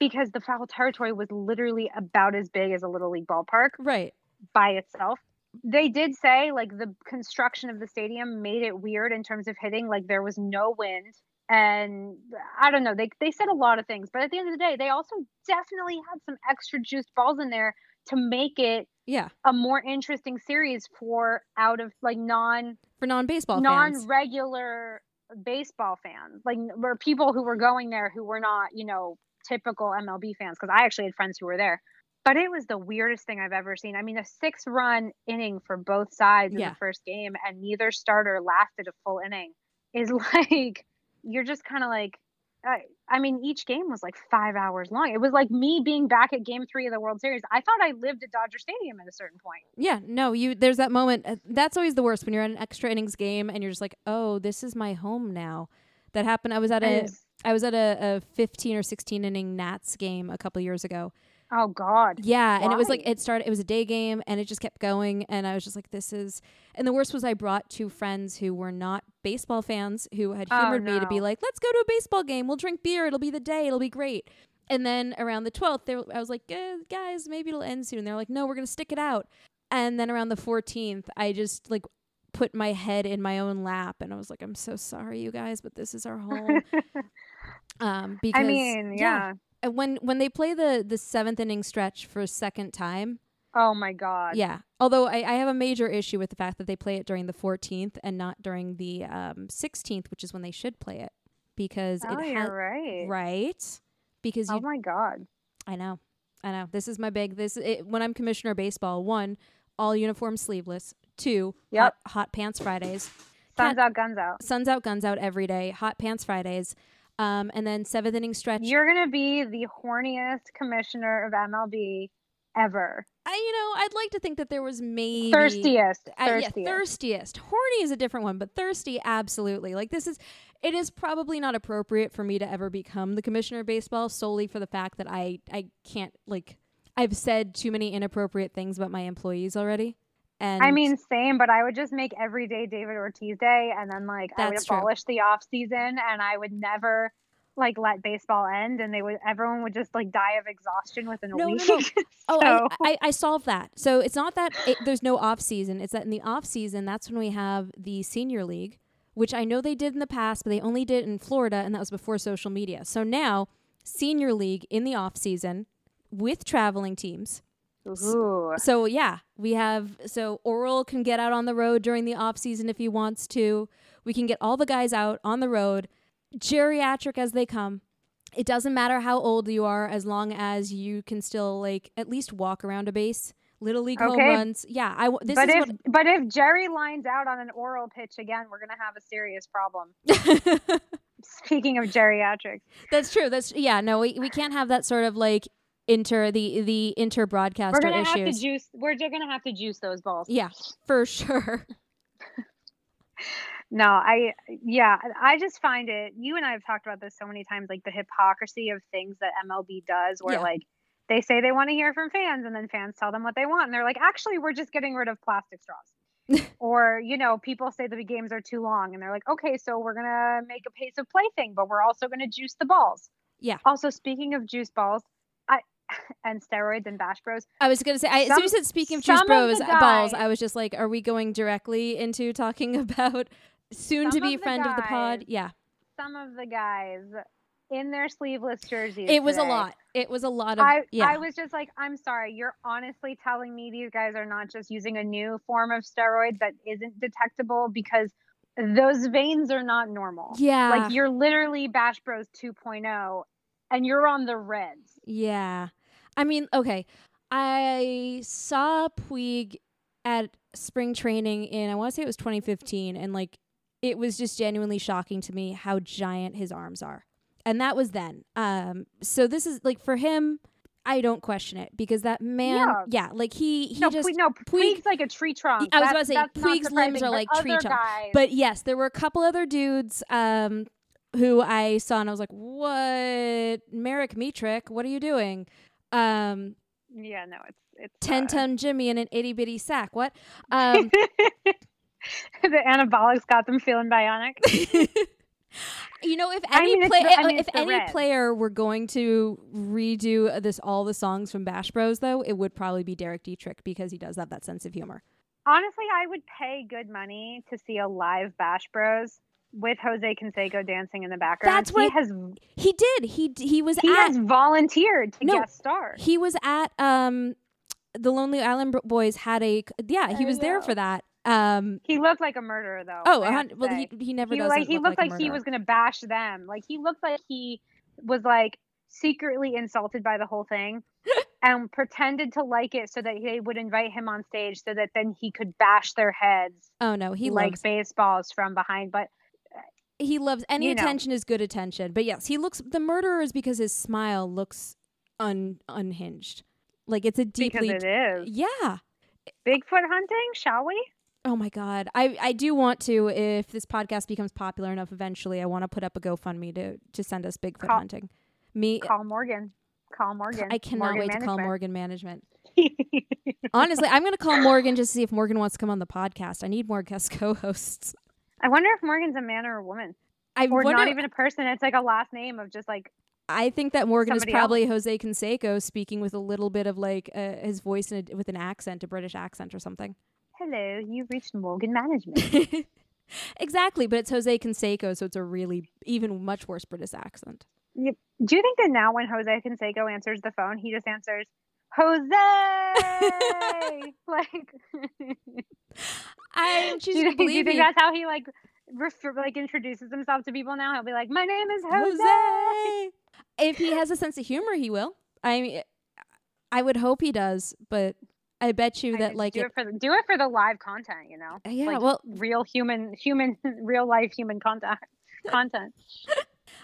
because the foul territory was literally about as big as a little league ballpark Right. by itself. They did say like the construction of the stadium made it weird in terms of hitting. Like there was no wind, and I don't know. They they said a lot of things, but at the end of the day, they also definitely had some extra juiced balls in there to make it Yeah. a more interesting series for out of like non For non baseball non regular baseball fans, like were people who were going there who were not you know typical MLB fans. Because I actually had friends who were there. But it was the weirdest thing I've ever seen. I mean, a six run inning for both sides in Yeah. the first game, and neither starter lasted a full inning is like, you're just kind of like, I, I mean, each game was like five hours long. It was like me being back at game three of the World Series. I thought I lived at Dodger Stadium at a certain point. Yeah, no, you there's that moment uh, that's always the worst when you're in an extra innings game and you're just like, "Oh, this is my home now." That happened. I was at a I was at a, a 15 or 16 inning Nats game a couple years ago. Oh, God. Yeah, and it was like it started. It was a day game, and it just kept going. And I was just like, "This is." And the worst was I brought two friends who were not baseball fans who had Oh, humored me to be like, "Let's go to a baseball game. We'll drink beer. It'll be the day. It'll be great." And then around the 12th, I was like, eh, "Guys, maybe it'll end soon." They're like, "No, we're gonna stick it out." And then around the 14th, I just like put my head in my own lap, and I was like, "I'm so sorry, you guys, but this is our home." um, because I mean, yeah. and when when they play the the seventh inning stretch for a second time, Oh my god. Yeah. Although I, I have a major issue with the fact that they play it during the 14th and not during the um, 16th, which is when they should play it, because Oh, it you're has right. right because Oh you my god. I know. I know. This is my big this it, when I'm commissioner baseball, one, all uniform sleeveless, two, Yep. hot, hot pants Fridays. Suns out, guns out. Suns out, guns out every day, hot pants Fridays. Um, and then seventh inning stretch. You're gonna be the horniest commissioner of MLB ever. I you know, I'd like to think that there was maybe Thirstiest. Uh, yeah, Thirstiest. thirstiest. Horny is a different one, but thirsty, absolutely. Like this is, it is probably not appropriate for me to ever become the commissioner of baseball solely for the fact that I I can't like I've said too many inappropriate things about my employees already. And I mean, same, but I would just make every day David Ortiz Day, and then like I would That's true. abolish the off season, and I would never like let baseball end, and they would everyone would just like die of exhaustion within a No, no, week. no. Oh, So- I, I, I solved that. So it's not that it, there's no off season. It's that in the off season, that's when we have the senior league, which I know they did in the past, but they only did it in Florida, and that was before social media. So now, senior league in the off season with traveling teams. Ooh. So yeah, we have so Orel can get out on the road during the off season if he wants to. We can get all the guys out on the road, geriatric as they come. It doesn't matter how old you are as long as you can still like at least walk around a base. Little league home Okay. runs. Yeah, I this but is if but if Jerry lines out on an Orel pitch again, we're gonna have a serious problem. Speaking of geriatrics, That's true. That's yeah, no, we, we can't have that sort of like inter the the inter broadcaster we're gonna have to juice. We're just gonna have to juice those balls. yeah, for sure. No, I yeah, I just find it. You and I have talked about this so many times, like the hypocrisy of things that MLB does, where Yeah. like they say they want to hear from fans, and then fans tell them what they want, and they're like, actually, we're just getting rid of plastic straws. or you know, people say the games are too long, and they're like, okay, so we're gonna make a pace of play thing, but we're also gonna juice the balls. Yeah. Also, speaking of juice balls, and steroids and bash bros. I was gonna say, I, as soon Some- as you said speaking of juice some bros the balls, I was just like, are we going directly into talking about soon to be friend of the pod? Yeah, Some of the guys in their sleeveless jerseys. it was a lot. It was a lot of I, yeah. I was just like, I'm sorry, you're honestly telling me these guys are not just using a new form of steroids that isn't detectable because those veins are not normal. yeah, Like you're literally Bash Bros 2.0 and you're on the reds. Yeah. I mean, okay, I saw Puig at spring training in I want to say it was 2015, and like it was just genuinely shocking to me how giant his arms are, and that was then. Um, so this is like for him. I don't question it because that man, Yeah. yeah, like he he no, just Puig, no, Puig- Puig's like a tree trunk. I was That's- about to say, Puig's limbs are like tree trunk. guys- But yes, there were a couple other dudes um, who I saw and I was like, "What, Merrick Metrick? What are you doing?" Um, yeah, no, it's it's Ten ton Jimmy in an itty bitty sack. What? Um, the anabolics got them feeling bionic. you know, if I any mean, play, the- I mean, if any red. player were going to redo this all the songs from Bash Bros, though, it would probably be Derek Dietrich because he does have that sense of humor. Honestly, I would pay good money to see a live Bash Bros with Jose Canseco dancing in the background. That's what he has. He did. He he was He at has volunteered to No, guest star. he was at um the Lonely Island Boys had a yeah he I was there for that. Um He looked like a murderer, though. oh I a have hun- to well he he never he does like he look looked like, like, he was gonna bash them. Like he looked like he was like secretly insulted by the whole thing and pretended to like it so that they would invite him on stage so that then he could bash their heads oh no he like loves baseballs from behind. But he loves any you know. attention is good attention. But yes, he looks the murderer is because his smile looks un unhinged. Like it's a deeply because it is yeah. Bigfoot hunting, shall we? Oh my god. I I do want to if this podcast becomes popular enough eventually I want to put up a GoFundMe to to send us Bigfoot Call- hunting. Me Call Morgan. Call Morgan. I cannot Morgan wait to call Morgan Management. Honestly, I'm going to call Morgan just to see if Morgan wants to come on the podcast. I need more guest co-hosts. I wonder if Morgan's a man or a woman, I or wonder. not even a person. It's like a last name of just like I think that Morgan is probably Jose Canseco speaking with a little bit of like uh, his voice in a, with an accent, a British accent or something. "Hello, you've reached Morgan Management." exactly, but it's Jose Canseco, so it's a really even much worse British accent. Do you think that now when Jose Canseco answers the phone, he just answers, Jose. like, I'm do you, to do you think that's how he like refer, like introduces himself to people now? He'll be like, "My name is Jose." Jose. If he has a sense of humor, he will. I mean, I would hope he does, but I bet you I that like do it, it, for the, do it for the live content, you know. yeah. like, well, real human, human, real life human content. Content.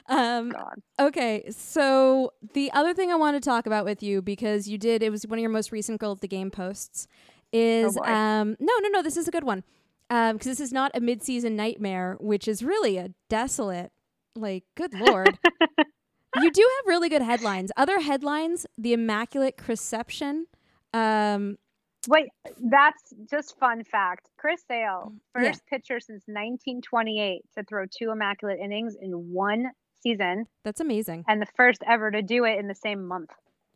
um, God. Okay, so the other thing I want to talk about with you because you did it was one of your most recent girl of the game posts is Oh, um no no no this is a good one um because this is not a mid-season nightmare which is really a desolate like good lord you do have really good headlines other headlines the immaculate conception um Wait, that's just fun fact. Chris Sale, Mm, yeah. first pitcher since 1928 to throw two immaculate innings in one season, that's amazing and the first ever to do it in the same month.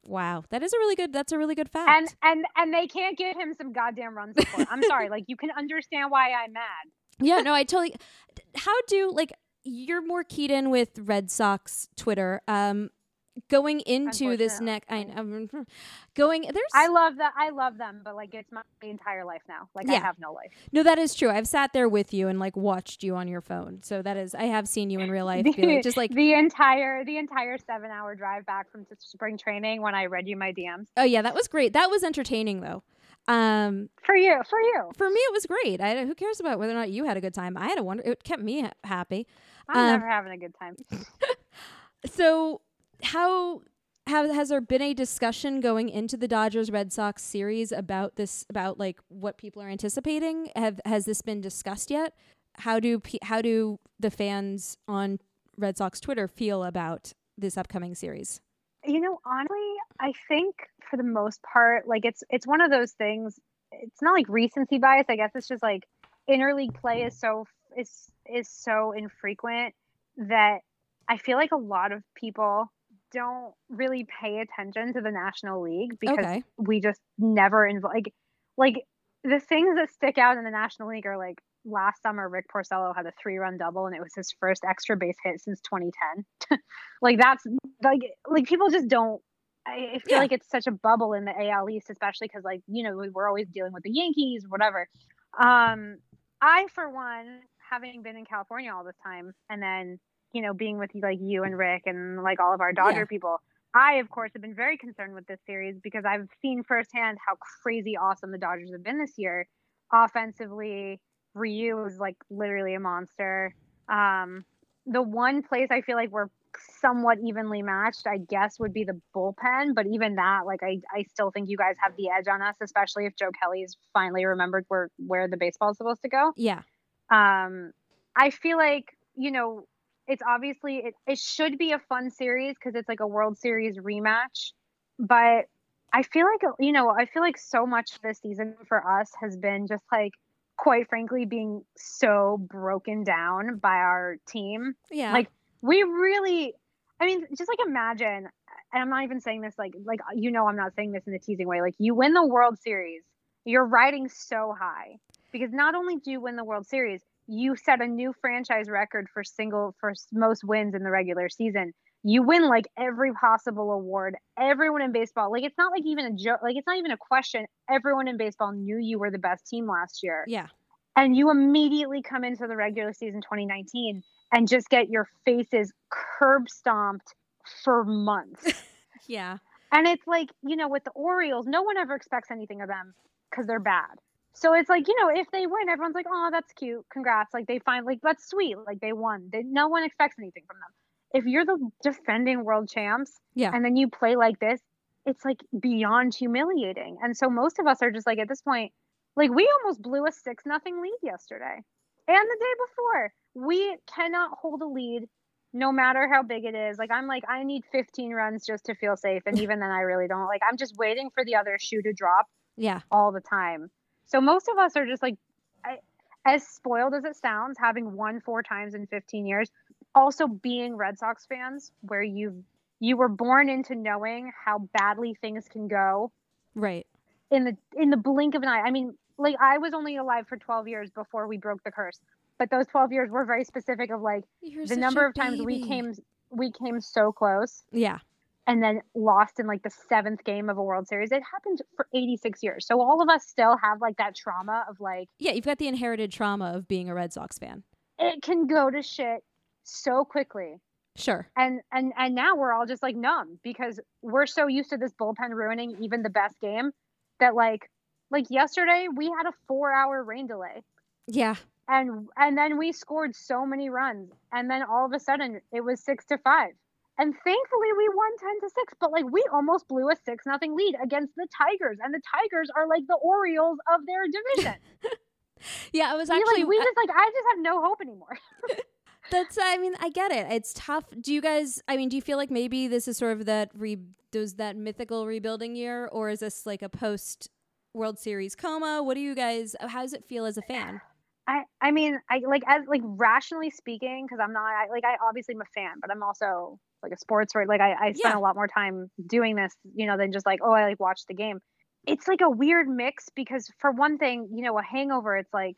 Wow that is a really good that's a really good fact And and and they can't give him some goddamn run support. I'm sorry, like you can understand why I'm mad. yeah, no, I totally. How do like you're more keyed in with Red Sox Twitter? Um, going into this neck, I um, going there's I love that. I love them, but like it's my entire life now. Like I have no life. no, that is true. I've sat there with you and like watched you on your phone, so that is I have seen you in real life. be like, just like the entire the entire seven hour drive back from spring training when I read you my DMs. oh yeah, that was great. That was entertaining though. Um, For you, for you. for me, it was great. I who cares about whether or not you had a good time? I had a wonder. It kept me ha- happy. I'm Um, never having a good time. So, how have has there been a discussion going into the Dodgers Red Sox series about this about like what people are anticipating? Have has this been discussed yet? How do how do the fans on Red Sox Twitter feel about this upcoming series? You know, honestly, I think for the most part, like it's it's one of those things. It's not like recency bias. I guess it's just like interleague play is so is is so infrequent that I feel like a lot of people don't really pay attention to the National League because Okay. we just never inv- like like the things that stick out in the National League are like last summer Rick Porcello had a three run double and it was his first extra base hit since 2010. like that's like like people just don't I, feel Yeah. like it's such a bubble in the AL East, especially because like you know we- we're always dealing with the Yankees, whatever. Um, I for one, having been in California all this time, and then you know being with like you and Rick and like all of our Dodger Yeah. people, I of course have been very concerned with this series because I've seen firsthand how crazy awesome the Dodgers have been this year. Offensively, Ryu is like literally a monster. Um, the one place I feel like we're somewhat evenly matched, I guess, would be the bullpen. But even that, like, I, I still think you guys have the edge on us, especially if Joe Kelly's finally remembered where where the baseball is supposed to go. Yeah, Um, I feel like you know it's obviously it, it should be a fun series because it's like a World Series rematch, but I feel like you know I feel like so much this season for us has been just like quite frankly being so broken down by our team. Yeah, Like, we really i mean just like imagine and i'm not even saying this like like you know i'm not saying this in a teasing way like you win the world series you're riding so high because not only do you win the world series you set a new franchise record for single for most wins in the regular season. You win like every possible award. Everyone in baseball like it's not like even a joke like it's not even a question. Everyone in baseball knew you were the best team last year. Yeah, and you immediately come into the regular season 2019 and just get your faces curb stomped for months. yeah, and it's like, you know, with the Orioles, no one ever expects anything of them because they're bad. So it's like, you know, if they win, everyone's like, oh, that's cute. Congrats. Like they find like that's sweet. Like they won. They, no one expects anything from them. If you're the defending world champs yeah. and then you play like this, it's like beyond humiliating. And so most of us are just like at this point, like we almost blew a six nothing lead yesterday. And the day before. We cannot hold a lead no matter how big it is. Like I'm like, I need 15 runs just to feel safe. And even then I really don't. Like I'm just waiting for the other shoe to drop yeah. all the time. So most of us are just like, I, as spoiled as it sounds, having won four times in 15 years, also being Red Sox fans, where you you were born into knowing how badly things can go Right. in the in the blink of an eye. I mean, like I was only alive for 12 years before we broke the curse, but those 12 years were very specific of like You're the number of times we came we came so close Yeah. And then lost in like the seventh game of a World Series. It happened for 86 years. So all of us still have like that trauma of like Yeah, you've got the inherited trauma of being a Red Sox fan. it can go to shit so quickly. Sure. And and and now we're all just like numb because we're so used to this bullpen ruining even the best game that like like yesterday we had a 4-hour rain delay. Yeah. and and then we scored so many runs and then all of a sudden it was six to five and thankfully we won 10 to 6 but like we almost blew a 6 nothing lead against the tigers and the tigers are like the orioles of their division Yeah, I was actually like we I- just like i just have no hope anymore That's I mean, I get it. It's tough. Do you guys I mean, do you feel like maybe this is sort of that re does that mythical rebuilding year or is this like a post World Series coma? What do you guys how does it feel as a fan? i i mean i like as like rationally speaking because i'm not I, like i obviously am a fan but i'm also like a sports right like i, I spend Yeah. a lot more time doing this you know than just like oh i like watch the game it's like a weird mix because for one thing you know a hangover it's like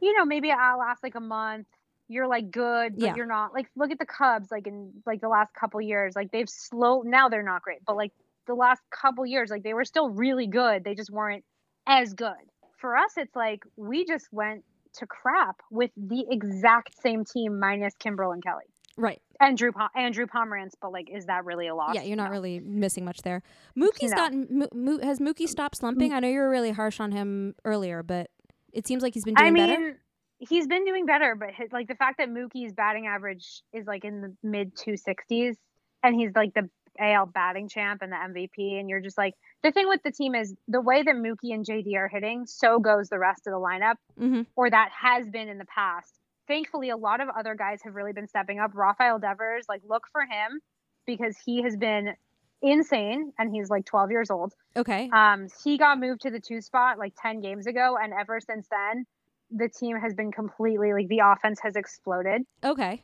you know maybe i'll last like a month you're like good but Yeah. you're not like look at the cubs like in like the last couple years like they've slow now they're not great but like the last couple years like they were still really good they just weren't as good for us it's like we just went to crap with the exact same team minus Kimbrel and Kelly Right. Andrew Pom- and Pomeranz. But like, is that really a loss? Yeah, you're not No. really missing much there. Mookie's No. gotten Mo- Mo- has Mookie stopped slumping? I know you were really harsh on him earlier, but it seems like he's been doing I mean, better. he's been doing better, but his, like the fact that Mookie's batting average is like in the mid 260s, and he's like the AL batting champ and the MVP, and you're just like the thing with the team is the way that Mookie and JD are hitting, so goes the rest of the lineup, Mm-hmm. or that has been in the past. Thankfully, a lot of other guys have really been stepping up. Rafael Devers, like look for him because he has been insane, and he's like 12 years old. Okay. Um, he got moved to the two spot like 10 games ago, and ever since then, the team has been completely like the offense has exploded. Okay.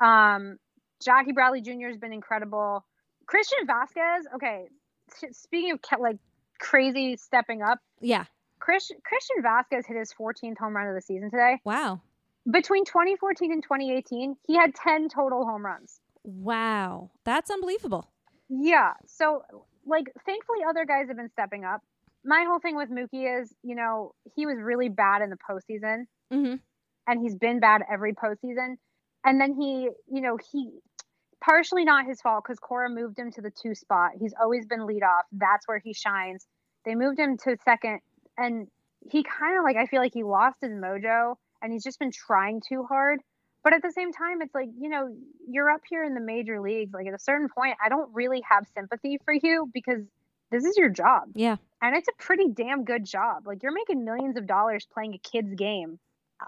Um, Jackie Bradley Jr. has been incredible. Christian Vázquez, okay, speaking of like crazy stepping up, Yeah. Chris, Christian Vázquez hit his 14th home run of the season today. Wow. Between 2014 and 2018, he had 10 total home runs. Wow. That's unbelievable. Yeah. So, like, thankfully, other guys have been stepping up. My whole thing with Mookie is, you know, he was really bad in the postseason, Mm-hmm. and he's been bad every postseason. And then he, you know, he partially not his fault because Cora moved him to the two spot. He's always been lead off. That's where he shines. They moved him to second, and he kind of like I feel like he lost his mojo, and he's just been trying too hard. But at the same time, it's like you know you're up here in the major leagues. Like at a certain point, I don't really have sympathy for you because this is your job, Yeah. and it's a pretty damn good job. Like you're making millions of dollars playing a kid's game.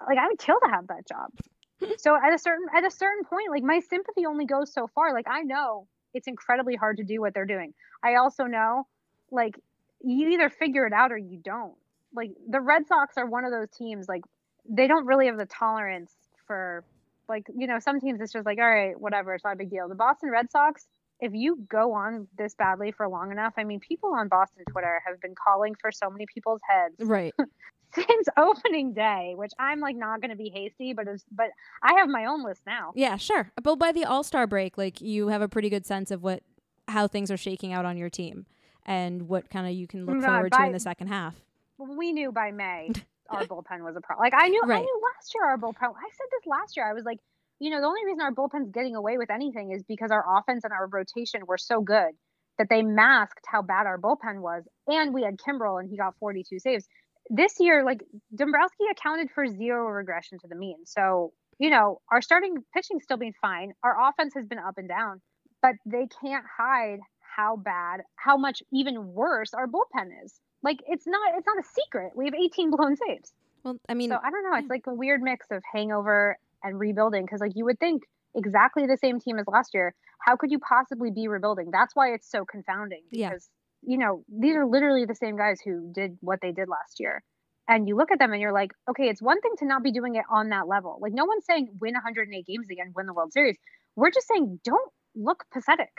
Like I would kill to have that job. so at a certain at a certain point, like my sympathy only goes so far. Like I know it's incredibly hard to do what they're doing. I also know, like you either figure it out or you don't. Like the Red Sox are one of those teams. Like they don't really have the tolerance for, like you know, some teams it's just like all right, whatever, it's not a big deal. The Boston Red Sox. If you go on this badly for long enough, I mean, people on Boston Twitter have been calling for so many people's heads Right. since opening day, which I'm like not going to be hasty, but it's, but I have my own list now. Yeah, sure. But by the All Star break, like you have a pretty good sense of what how things are shaking out on your team and what kind of you can look No, forward to in the second half. We knew by May our bullpen was a problem. Like I knew, I knew last year our bullpen. I said this last year. I was like, you know, the only reason our bullpen's getting away with anything is because our offense and our rotation were so good that they masked how bad our bullpen was, and we had Kimbrel and he got 42 saves. This year, like Dombrowski accounted for zero regression to the mean. So you know, our starting pitching's still been fine. Our offense has been up and down, but they can't hide how bad, how much even worse our bullpen is. Like it's not it's not a secret. We have 18 blown saves. Well, I mean, So I don't know. It's like a weird mix of hangover and rebuilding because like you would think exactly the same team as last year. How could you possibly be rebuilding? That's why it's so confounding Yeah. because you know these are literally the same guys who did what they did last year. And you look at them and you're like, okay, it's one thing to not be doing it on that level. Like no one's saying win 108 games again, win the World Series. We're just saying don't look pathetic.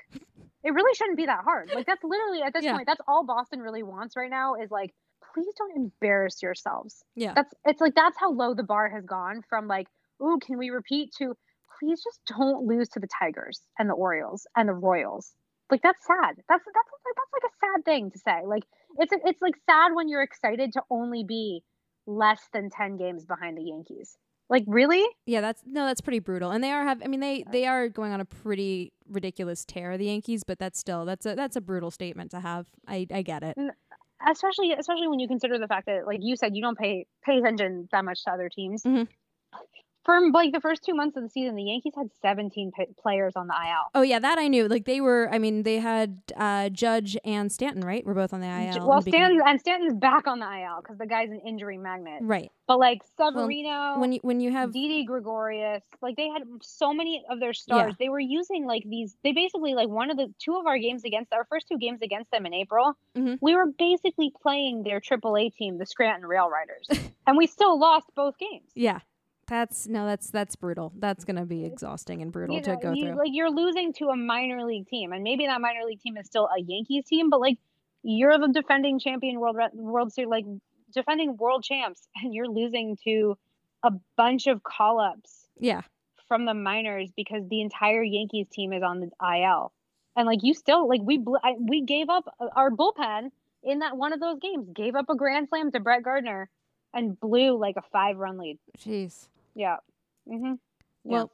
It really shouldn't be that hard. Like that's literally at this Yeah. point, that's all Boston really wants right now is like, please don't embarrass yourselves yeah. that's it's like that's how low the bar has gone from like ooh can we repeat to please just don't lose to the tigers and the orioles and the royals Like that's sad. That's that's like that's like a sad thing to say. Like it's it's like sad when you're excited to only be less than 10 games behind the Yankees. Like really? Yeah, that's no, that's pretty brutal. And they are have I mean they they are going on a pretty ridiculous tear the Yankees, but that's still that's a that's a brutal statement to have. I I get it. especially especially when you consider the fact that like you said you don't pay pay attention that much to other teams Mhm. From like the first two months of the season the yankees had 17 p- players on the il Oh yeah, that I knew. Like they were I mean they had uh Judge and Stanton, right? We're both on the IL. well stanton and stanton's back on the il because the guy's an injury magnet Right. but like severino When you when you have Didi Gregorius, like they had so many of their stars. They were using like these. They basically like one of the two of our games against our first two games against them in April. Mhm. We were basically playing their AAA team, the Scranton Rail Riders, and we still lost both games. Yeah. That's no, that's that's brutal. That's gonna be exhausting and brutal You to go you- through. Like you're losing to a minor league team, and maybe that minor league team is still a Yankees team, but like you're the defending champion world World Series, like defending world champs, and you're losing to a bunch of call ups yeah. from the minors because the entire Yankees team is on the IL. And like you still like we bl- I, we gave up uh, our bullpen in that one of those games, gave up a grand slam to Brett Gardner and blew like a 5-run lead. Jeez. Yeah. Mhm. Well,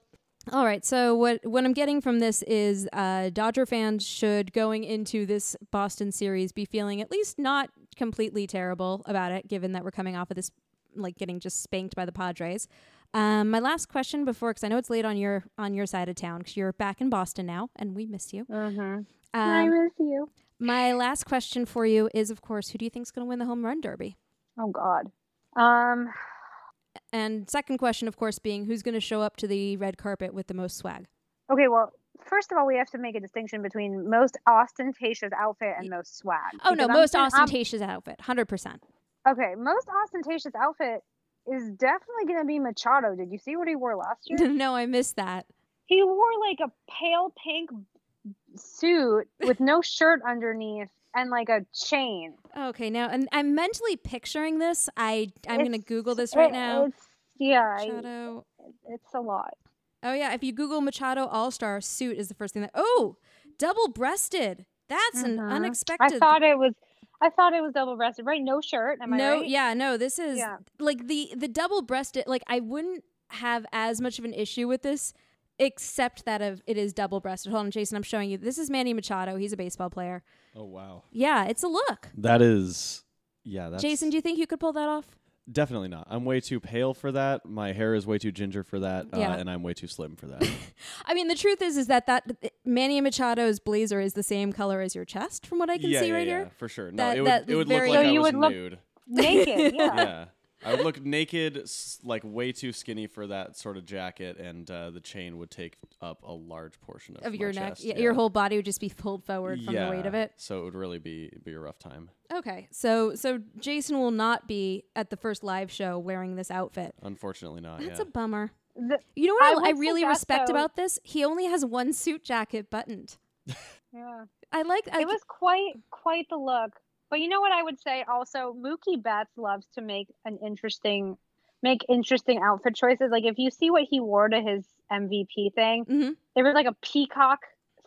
all right. So what what I'm getting from this is uh, Dodger fans should going into this Boston series be feeling at least not completely terrible about it, given that we're coming off of this like getting just spanked by the Padres. Um, my last question before, because I know it's late on your on your side of town, because you're back in Boston now, and we miss you. I Um, miss you. my last question for you is, of course, who do you think's going to win the home run derby? Oh god. Um And second question, of course, being who's going to show up to the red carpet with the most swag? okay, well, first of all, we have to make a distinction between most ostentatious outfit and most swag. Oh no, I'm most I'm- ostentatious outfit, hundred percent. Okay, most ostentatious outfit is definitely going to be Machado. Did you see what he wore last year? no, I missed that. he wore like a pale pink suit with no shirt underneath and like a chain. Okay, now and I'm mentally picturing this. I I'm gonna Google this right it- now. Yeah, I- it's a lot. Oh yeah, if you Google Machado All Star suit is the first thing that. Oh, double breasted. That's an Mhm. unexpected. I thought it was. I thought it was double breasted, right? No shirt. Am I no, right? yeah, no. This is Yeah. like the the double breasted. Like I wouldn't have as much of an issue with this, except that of it is double breasted. Hold on, Jason. I'm showing you. This is Manny Machado. He's a baseball player. Oh wow. Yeah, it's a look. That is yeah, that's Jason, do you think you could pull that off? definitely not. I'm way too pale for that. My hair is way too ginger for that, uh, Yeah. and I'm way too slim for that. I mean, the truth is, is that that Manny Machado's blazer is the same color as your chest, from what I can yeah, see yeah, right yeah, here. for sure. No, That- it would that it would very- look like So I you was would look- nude. Naked. Yeah. yeah. I would look naked, like way too skinny for that sort of jacket, and uh, the chain would take up a large portion of, Of my your neck, chest, yeah, your whole body would just be pulled forward from the weight of Yeah, it. So it would really be be a rough time. Okay, so so Jason will not be at the first live show wearing this outfit. Unfortunately, not. That's yeah. a bummer. The- You know what I, I I really respect though- about this? He only has one suit jacket buttoned. yeah. I like. I, It was quite quite the look. But you know what I would say also Mookie Betts loves to make an interesting make interesting outfit choices. Like if you see what he wore to his MVP thing, Mhm. there was like a peacock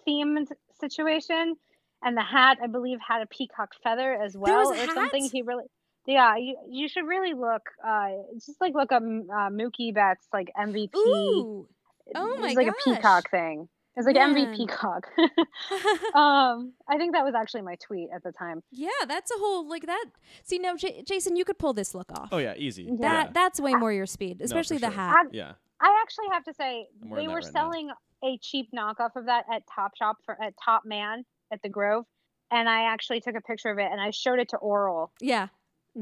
themed situation and the hat I believe had a peacock feather as well or something he really yeah, you, you should really look. Uh, just like look up uh, Mookie Betts like MVP. Ooh. Oh It my was like gosh. a peacock thing. It was like Man. MV Peacock. um, I think that was actually my tweet at the time. yeah, that's a whole like that. See, no, J- Jason, you could pull this look off. Oh yeah, easy. That- That yeah. that's way more your speed, No, especially for the sure. hat. Yeah. I actually have to say I'm they were right now. selling a cheap knockoff of that at Topshop for at Topman at the Grove, and I actually took a picture of it and I showed it to Orel Yeah.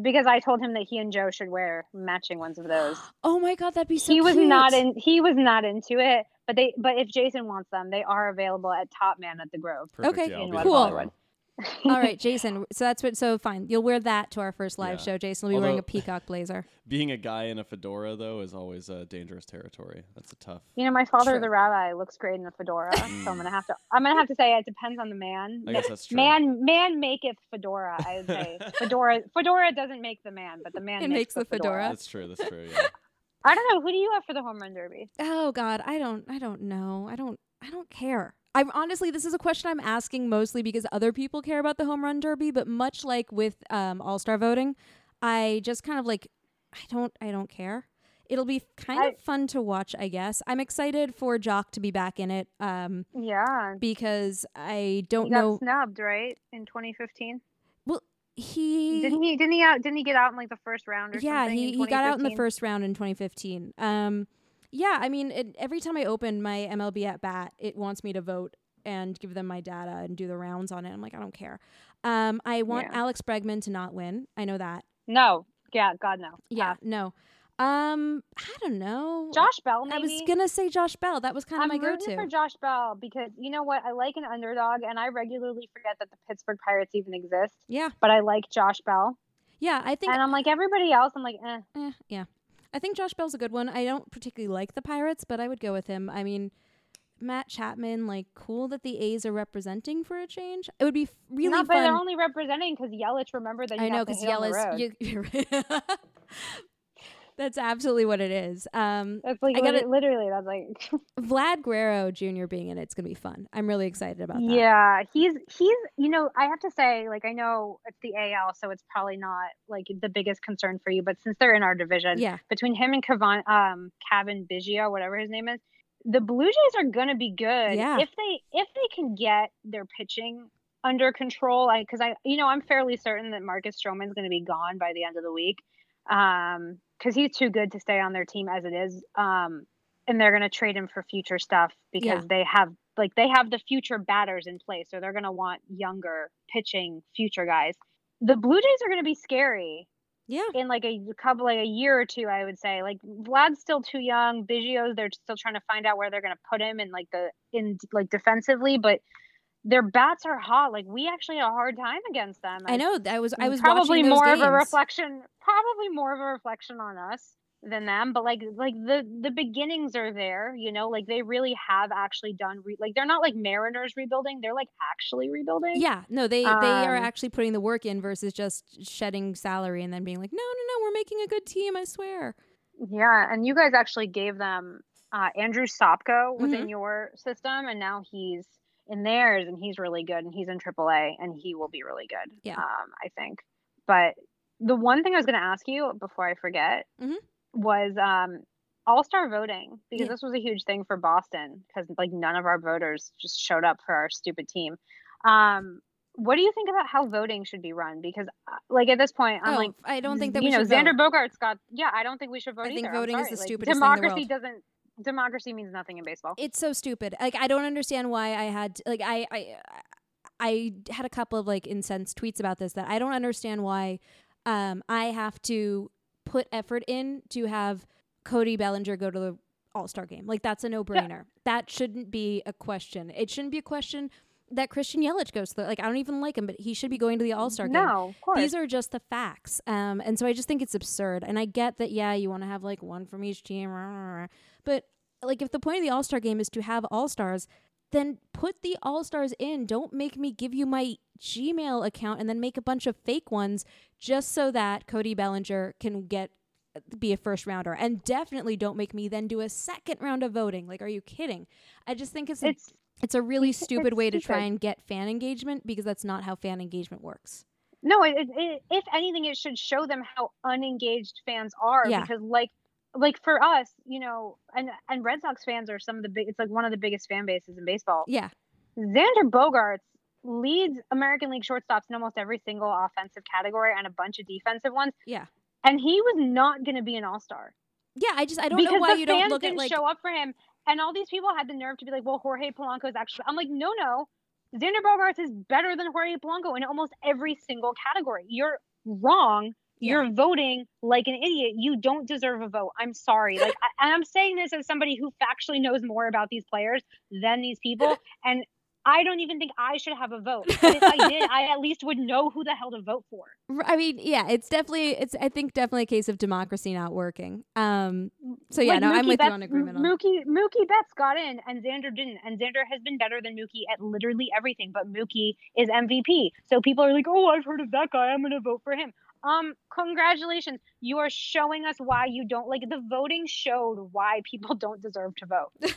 Because I told him that he and Joe should wear matching ones of those. Oh my god, that'd be so he was not in. He was not into it, but they. But if Jason wants them, they are available at Topman at the Grove. Perfect. Okay, yeah, in West Cool. Hollywood. All right, Jason. So that's what. So fine, you'll wear that to our first live Yeah. show. Jason will be wearing a peacock blazer. Being a guy in a fedora though is always uh, dangerous territory. That's a tough. You know, my father, True. the rabbi, looks great in a fedora, so I'm gonna have to. I'm gonna have to say it depends on the man. I guess that's true. Man, man maketh fedora. I would say fedora. Fedora doesn't make the man, but the man It makes, makes the fedora. That's true. That's true. Yeah. I don't know. Who do you have for the home run derby? Oh God, I don't. I don't know. I don't. I don't care. I'm honestly, this is a question I'm asking mostly because other people care about the home run derby, but much like with um, All Star voting, I just kind of like, I don't, I don't care. It'll be kind I- of fun to watch, I guess. I'm excited for Joc to be back in it um, Yeah. because I don't got know. snubbed, right? In 2015. Well, he Didn't he didn't he out didn't he get out in like the first round or yeah something? he, in he got out in the first round in 2015 um yeah i mean it, every time i open my mlb at bat it wants me to vote and give them my data and do the rounds on it i'm like i don't care um i want Yeah. alex bregman to not win i know that No. Yeah, God no. yeah Pass. no um i don't know Josh Bell maybe. i was gonna say josh bell that was kind of I'm my rooting go-to for Josh Bell because you know what? I like an underdog, and I regularly forget that the Pittsburgh Pirates even exist. yeah But I like Josh Bell, yeah i think and I'm like everybody else. I'm like, eh. eh, yeah i think josh bell's a good one i don't particularly like the pirates but i would go with him i mean Matt Chapman, like, cool that the A's are representing for a change. It would be really no, but fun. they're only representing because Yelich. Remember that you I know because hit on the Yelich. you're right. That's absolutely what it is. Um, That's like I gotta- lit- literally. That's like. Vlad Guerrero Jr. being in it, it's gonna be fun. I'm really excited about that. Yeah, he's he's you know I have to say like I know it's the AL so it's probably not like the biggest concern for you but since they're in our division Yeah. between him and Cavan um Kevin Biggio whatever his name is the Blue Jays are gonna be good Yeah. if they if they can get their pitching under control I because I you know I'm fairly certain that Marcus Stroman's gonna be gone by the end of the week um because he's too good to stay on their team as it is um and they're going to trade him for future stuff because Yeah. they have like they have the future batters in place so they're going to want younger pitching future guys the blue jays are going to be scary Yeah. in like a couple like a year or two i would say like vlad's still too young biggio's they're still trying to find out where they're going to put him in like the in like defensively but their bats are hot like we actually had a hard time against them I as- know. I was. I was probably more of a reflection probably more of a reflection on us than them but like like the the beginnings are there you know like they really have actually done re- like they're not like mariners rebuilding they're like actually rebuilding Yeah. No, they they are Um, actually putting the work in versus just shedding salary and then being like, no, no, no, we're making a good team. I swear. yeah and you guys actually gave them uh andrew sopko within Mm-hmm. your system and now he's in theirs and he's really good and he's in aaa and he will be really good Yeah. um i think but the one thing i was going to ask you before i forget Mhm. was um all-star voting because Yeah. this was a huge thing for boston because like none of our voters just showed up for our stupid team um what do you think about how voting should be run because uh, like at this point i'm oh, like I don't think that you we know should Xander vote. Bogaerts got yeah I don't think we should vote I think either. Voting is the Like, stupidest thing in the democracy doesn't democracy means nothing in baseball. it's so stupid. Like I don't understand why I had like I I I had a couple of like incensed tweets about this that I don't understand why um I have to put effort in to have Cody Bellinger go to the All-Star game. Like that's a no-brainer. That shouldn't be a question. It shouldn't be a question that Christian Yelich goes to. the- Like I don't even like him, but he should be going to the All-Star game. no, of course. These are just the facts. Um, and so I just think it's absurd. And I get that, yeah, you want to have like one from each team, rah, rah, rah. but like if the point of the All Star game is to have All Stars, then put the All Stars in. Don't make me give you my Gmail account and then make a bunch of fake ones just so that Cody Bellinger can get be a first rounder. And definitely don't make me then do a second round of voting. Like, are you kidding? I just think it's it's it's a really stupid way to try and get fan engagement because that's not how fan engagement works. no. It, it, if anything, it should show them how unengaged fans are Yeah. because like like for us, you know, and and Red Sox fans are some of the big. It's like one of the biggest fan bases in baseball. Yeah. Xander Bogaerts leads American League shortstops in almost every single offensive category and a bunch of defensive ones. Yeah. And he was not going to be an all star. Yeah, I just I don't because know why you don't look at didn't like show up for him. And all these people had the nerve to be like, "Well, Jorge Polanco is actually." I'm like, "No, no, Xander Bogaerts is better than Jorge Polanco in almost every single category. You're wrong. You're voting like an idiot. You don't deserve a vote. I'm sorry. Like, I, and I'm saying this as somebody who factually knows more about these players than these people, and I don't even think I should have a vote. But if I did, I at least would know who the hell to vote for. I mean, yeah, it's definitely it's I think definitely a case of democracy not working. Um so yeah, Like, no, I'm with Betts, you on agreement on Mookie Mookie Betts got in and Xander didn't, and Xander has been better than Mookie at literally everything. But Mookie is MVP, so people are like, "Oh, I've heard of that guy. I'm going to vote for him." Um, congratulations, you are showing us why you don't like the voting showed why people don't deserve to vote.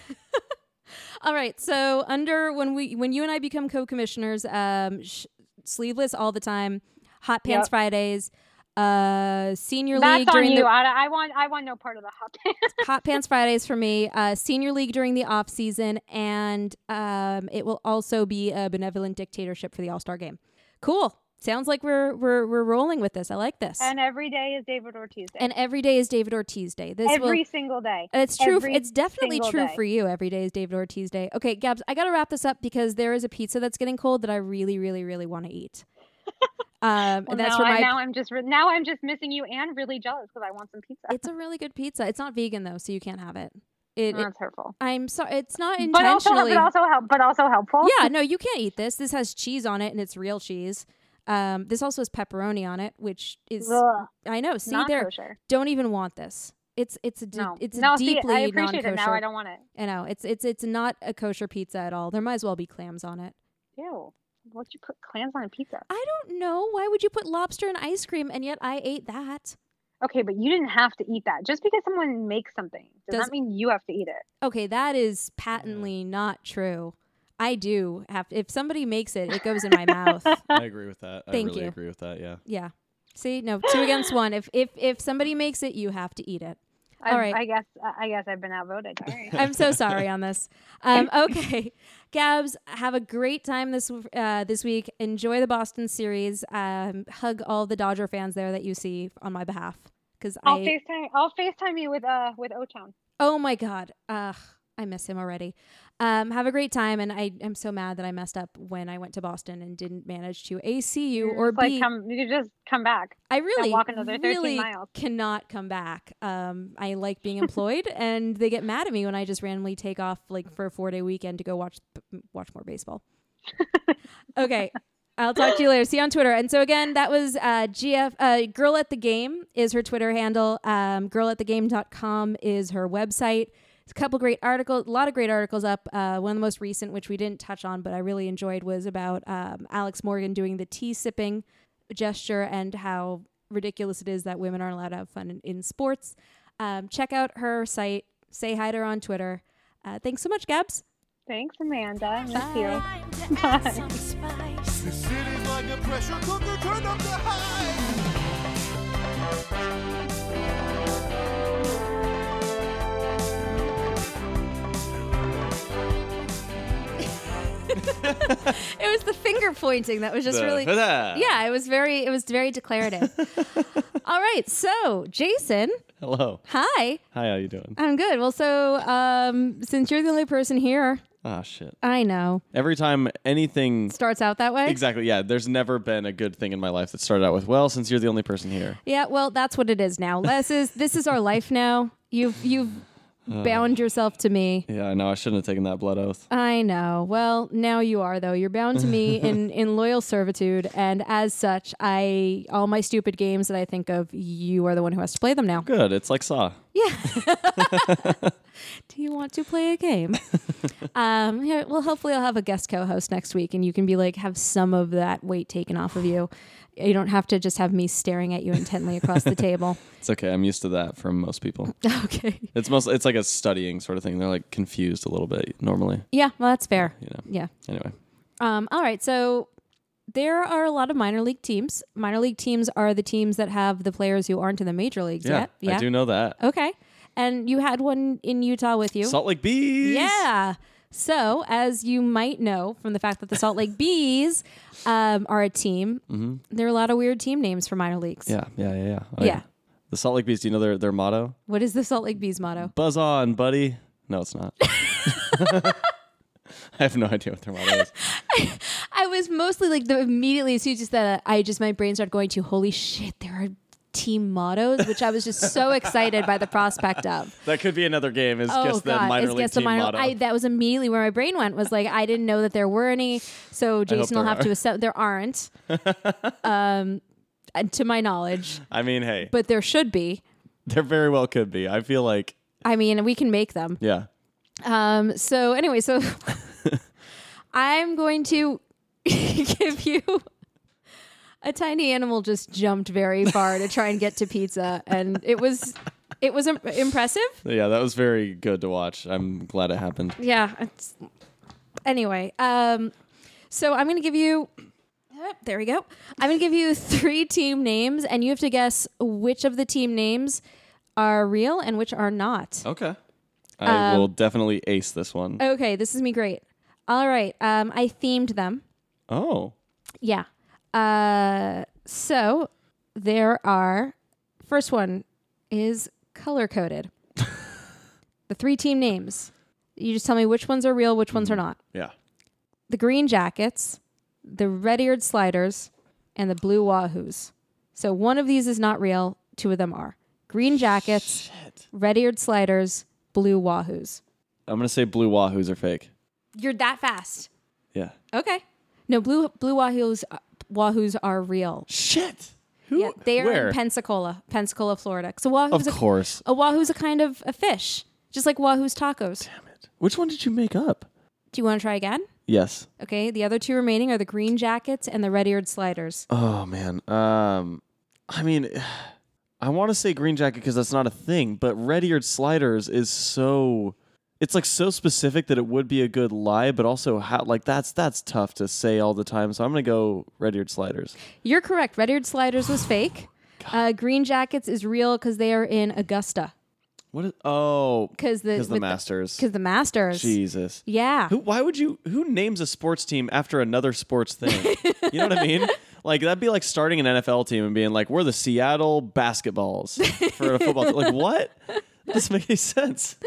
All right. So under when we when you and I become co-commissioners, um, sh- sleeveless all the time, hot pants Yep. Fridays, uh, senior That's league on you. the I, I want I want no part of the hot pants. hot pants Fridays for me, uh, senior league during the off season, and um, it will also be a benevolent dictatorship for the All Star game. Cool. Sounds like we're we're we're rolling with this. I like this. and every day is David Ortiz Day. And every day is David Ortiz Day. This will every single day. It's true. Every it's definitely true day. for you. Every day is David Ortiz Day. Okay, Gabs, I got to wrap this up because there is a pizza that's getting cold that I really, really, really want to eat. Um, Well, and that's now, for I, my. now I'm just re- now I'm just missing you and really jealous because I want some pizza. It's a really good pizza. It's not vegan though, so you can't have it. It. it That's hurtful. I'm sorry. It's not intentionally. But also, but also help. But also helpful. yeah, no, you can't eat this. This has cheese on it, and it's real cheese. Um, this also has pepperoni on it, which is Ugh, I know. See not there, kosher. don't even want this. It's it's a de- No, it's a no. See, deeply I appreciate non-kosher. it now. I don't want it. I know it's it's it's not a kosher pizza at all. There might as well be clams on it. Ew. What'd you put clams on a pizza? I don't know. Why would you put lobster and ice cream and yet I ate that? Okay, but you didn't have to eat that. Just because someone makes something does, Does- not mean you have to eat it. Okay, that is patently not true. I do have to, if somebody makes it, it goes in my mouth. I agree with that. Thank I really you. agree with that. Yeah. Yeah. See, no, two against one. If if if somebody makes it, you have to eat it. I, All right. I guess. I guess I've been outvoted. All right. I'm so sorry on this. Um, okay, Gabs, have a great time this uh, this week. Enjoy the Boston series. Um, hug all the Dodger fans there that you see on my behalf. Because I'll I FaceTime. I'll FaceTime you with uh with O Town. Oh my god. Ugh, I miss him already. Um, have a great time, and I am so mad that I messed up when I went to Boston and didn't manage to A see you or like B. come. You could just come back. I really, walk another 13 really miles. cannot come back. Um, I like being employed, and they get mad at me when I just randomly take off like for a four day weekend to go watch watch more baseball. okay. I'll talk to you later. See you on Twitter. And so again, that was uh, GF. Uh, Girl at the Game is her Twitter handle. Um, girlatthegame.com is her website. It's a couple great articles, a lot of great articles up. Uh, one of the most recent, which we didn't touch on, but I really enjoyed, was about um, Alex Morgan doing the tea sipping gesture and how ridiculous it is that women aren't allowed to have fun in, in sports. Um, check out her site. Say hi to her on Twitter. Uh, thanks so much, Gabs. Thanks, Amanda. Miss you. Time to It was the finger pointing that was just really. Yeah, it was very. It was very declarative. All right, so Jason, Hello. hi. Hi. How you doing? I'm good. Well, so um, since you're the only person here, Ah, shit. I know Every time anything. starts out that way. Exactly. Yeah. There's never been a good thing in my life that started out with, well, since you're the only person here. Yeah, well, that's what it is now. This is this is our life now. You've you've bound yourself to me. Yeah, I know. I shouldn't have taken that blood oath. I know. Well, now you are though. You're bound to me in in loyal servitude, and as such, I all my stupid games that I think of, you are the one who has to play them now. Good. It's like Saw. Do you want to play a game? um, yeah, well, hopefully, I'll have a guest co-host next week, and you can be like have some of that weight taken off of you. You don't have to just have me staring at you intently across the table. It's okay. I'm used to that from most people. okay. It's most. It's like a studying sort of thing. They're like confused a little bit normally. Yeah. Well, that's fair. You know. Yeah. Anyway. Um, all right. So there are a lot of minor league teams. Minor league teams are the teams that have the players who aren't in the major leagues Yeah, yet. I do know that. Okay. And you had one in Utah with you. Salt Lake Bees. Yeah. So, as you might know from the fact that the Salt Lake Bees um, are a team, there are a lot of weird team names for minor leagues. Mm-hmm. Yeah. Yeah. Yeah. Yeah. Oh, Yeah. The Salt Lake Bees. Do you know their their motto? What is the Salt Lake Bees motto? Buzz on, buddy. No, it's not. I have no idea what their motto is. I was mostly like the immediately as soon as that, I just my brain started going to holy shit, there are team mottos, which I was just so excited by the prospect of. That could be another game. Is Oh guess the minor it's league guess the team minor. motto. I, that was immediately where my brain went. Was like I didn't know that there were any. So Jason will have to are. accept there aren't. um, and to my knowledge, I mean, hey, but there should be. there very well could be. I feel like, I mean, we can make them. yeah. Um, so anyway, so I'm going to give you a tiny animal just jumped very far to try and get to pizza, and it was it was im- impressive. Yeah, that was very good to watch. I'm glad it happened. Yeah. It's, anyway, um, so I'm going to give you. uh, There we go. I'm going to give you three team names, and you have to guess which of the team names are real and which are not. Okay. I Um, will definitely ace this one. Okay, this is me great. All right. Um, I themed them. Oh. Yeah. Uh, so there are. First one is color coded. the three team names. You just tell me which ones are real, which ones are not. Yeah. The Green Jackets, the Red Eared Sliders, and the Blue Wahoos. So one of these is not real. Two of them are. Green Jackets, Red Eared Sliders, Blue Wahoos. I'm gonna say blue wahoos are fake. You're that fast. Yeah. Okay. No, blue blue wahoos uh, wahoos are real. Shit. Who? Yeah, they are Where? in Pensacola, Pensacola, Florida. So wahoo's of a, course. a wahoo's a kind of a fish, just like wahoo's tacos. Damn it. Which one did you make up? Do you want to try again? Yes. Okay. The other two remaining are the green jackets and the red-eared sliders. Oh man. Um, I mean, I want to say green jacket because that's not a thing, but red-eared sliders is so. It's like so specific that it would be a good lie, but also how like that's that's tough to say all the time. So I'm gonna go red-eared sliders. You're correct. Red-eared sliders was fake. Uh, green jackets is real because they are in Augusta. What is? Oh, Because the the Masters. Because the Masters. Jesus. Yeah. Who? Why would you? Who names a sports team after another sports thing? you know what I mean? Like that'd be like starting an NFL team and being like, "We're the Seattle Basketballs for a football." team. Like what? That doesn't make any sense.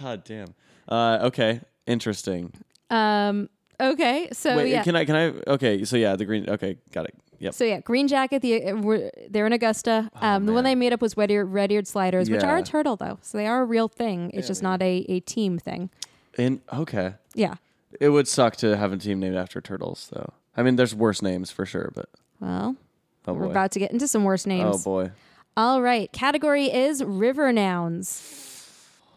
God damn. Uh, okay, interesting. Um. Okay. So Wait, yeah. can I? Can I? Okay, so yeah, the green. Okay, got it. Yep. So yeah, Green Jacket. The uh, they're in Augusta. Um, the one they made up was red eared, red eared sliders, which are a turtle though, so they are a real thing. It's just not a, a team thing. And okay, Yeah. it would suck to have a team named after turtles, though. I mean, there's worse names for sure, but Well, oh we're about to get into some worse names. oh boy. All right. Category is river nouns.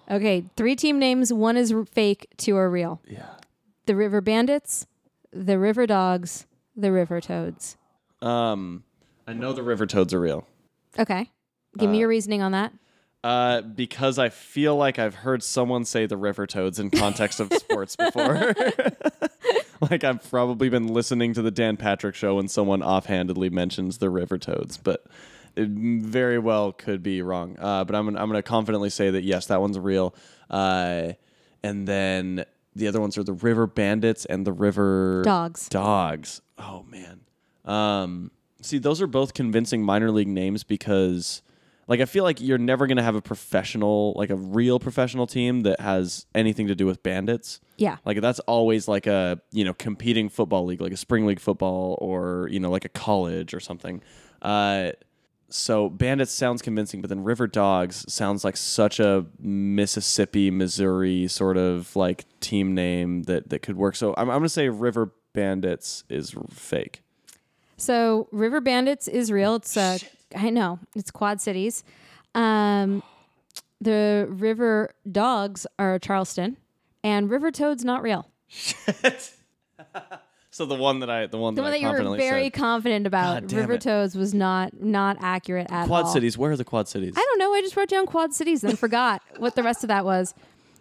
Okay, three team names. One is r- fake. Two are real. Yeah. The River Bandits, the River Dogs, the River Toads. Um, I know the river toads are real. Okay. Give me your reasoning on that. Uh, because I feel like I've heard someone say the river toads in context of sports before. like I've probably been listening to the Dan Patrick show when someone offhandedly mentions the river toads, but it very well could be wrong. Uh, but I'm gonna, I'm going to confidently say that yes, that one's real. Uh, and then the other ones are the river bandits and the river Dogs. Dogs. Oh man. Um, see, those are both convincing minor league names because, like, I feel like you're never gonna have a professional, like a real professional team that has anything to do with bandits. Yeah. Like that's always like a you know competing football league, like a spring league football, or you know like a college or something. Uh, so bandits sounds convincing, but then river dogs sounds like such a Mississippi, Missouri sort of like team name that that could work. So I'm I'm gonna say river bandits is fake. So River Bandits is real. It's uh, I know it's Quad Cities. Um, the River Dogs are Charleston, and River Toads not real. So the one that I the one The that one I that you were very said. confident about, God River it. Toads, was not not accurate at Quad all. Quad Cities. Where are the quad cities? I don't know. I just wrote down Quad Cities and forgot what the rest of that was.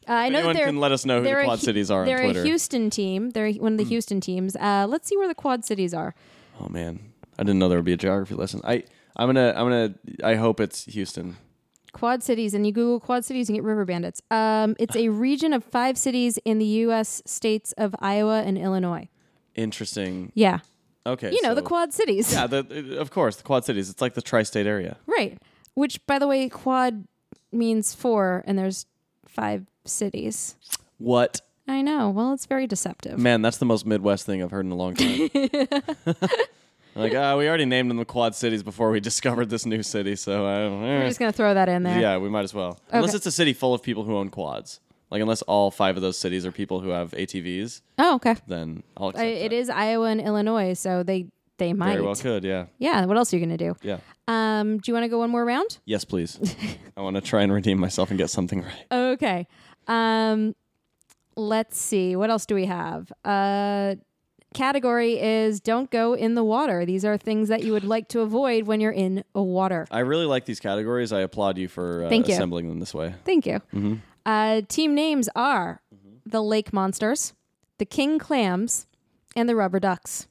Uh, I know Anyone that they're, can let us know who the they're a quad cities are They're Twitter. A Houston team. They're one of the Houston teams. Uh, let's see where the Quad Cities are. Oh man, I didn't know there would be a geography lesson. I I'm gonna I'm gonna I hope it's Houston. Quad Cities, and you Google Quad Cities and get River Bandits. Um, it's a region of five cities in the U.S. states of Iowa and Illinois. Interesting. Yeah, Okay, you know the Quad Cities, Yeah, the, of course the quad cities. It's like the tri-state area. right? Which, by the way, quad means four, and there's five cities. What I know. Well, it's very deceptive. man? That's the most Midwest thing I've heard in a long time. like, ah, we already named them the quad cities before we discovered this new city, so I don't We're eh. just gonna throw that in there. yeah, we might as well. Unless it's a city full of people who own quads. Like, unless all five of those cities are people who have ATVs, Oh, okay. then I'll I, it that. is Iowa and Illinois, so they they might. Very well could, yeah. Yeah. What else are you gonna do? Yeah. Um, do you want to go one more round? Yes, please. I want to try and redeem myself and get something right. Okay. Um, let's see. What else do we have? Uh, category is don't go in the water. These are things that you would like to avoid when you're in a water. I really like these categories. I applaud you for uh, Thank you. assembling them this way. Thank you. Uh, team names are the Lake Monsters, the King Clams, and the Rubber Ducks.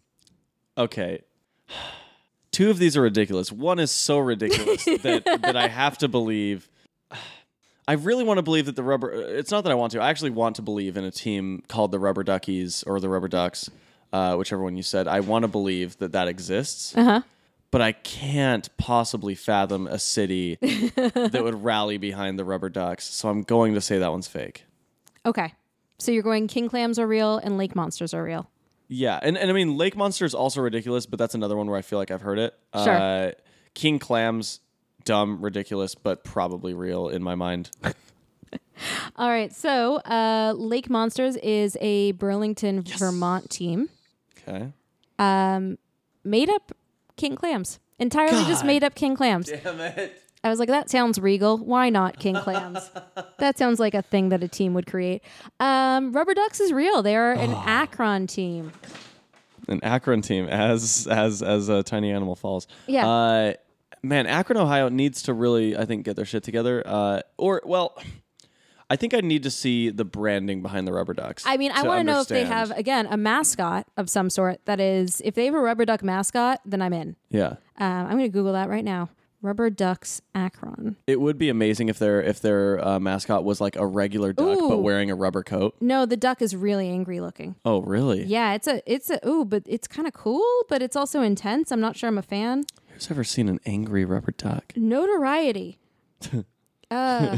Okay. Two of these are ridiculous. One is so ridiculous that, that I have to believe. I really want to believe that the rubber. It's not that I want to. I actually want to believe in a team called the Rubber Duckies or the Rubber Ducks, uh, whichever one you said. I want to believe that that exists. Uh huh. But I can't possibly fathom a city that would rally behind the Rubber Ducks. So I'm going to say that one's fake. Okay. So you're going King Clams are real and Lake Monsters are real. Yeah, and, and I mean Lake Monster is also ridiculous, but that's another one where I feel like I've heard it. Sure. Uh, King Clams, dumb, ridiculous, but probably real in my mind. All right. So uh, Lake Monsters is a Burlington, Vermont team. Okay. Um, made up King Clams. Entirely just God. made up King Clams. Damn it. I was like, that sounds regal. Why not King Clams? that sounds like a thing that a team would create. Um, Rubber Ducks is real. They are an Akron team. An Akron team as as as a tiny animal falls. Yeah. Uh, man, Akron, Ohio needs to really, I think, get their shit together. Uh, or well, I think I need to see the branding behind the Rubber Ducks. I mean, I want to know if they have, again, a mascot of some sort. That is, if they have a Rubber Duck mascot, then I'm in. Yeah. Um, I'm going to Google that right now. Rubber Ducks Akron. It would be amazing if their if their uh, mascot was like a regular duck Ooh. but wearing a rubber coat. No, the duck is really angry looking. Oh, really? Yeah, it's a, it's a, ooh, but it's kind of cool, but it's also intense. I'm not sure I'm a fan. Who's ever seen an angry rubber duck? Notoriety. uh,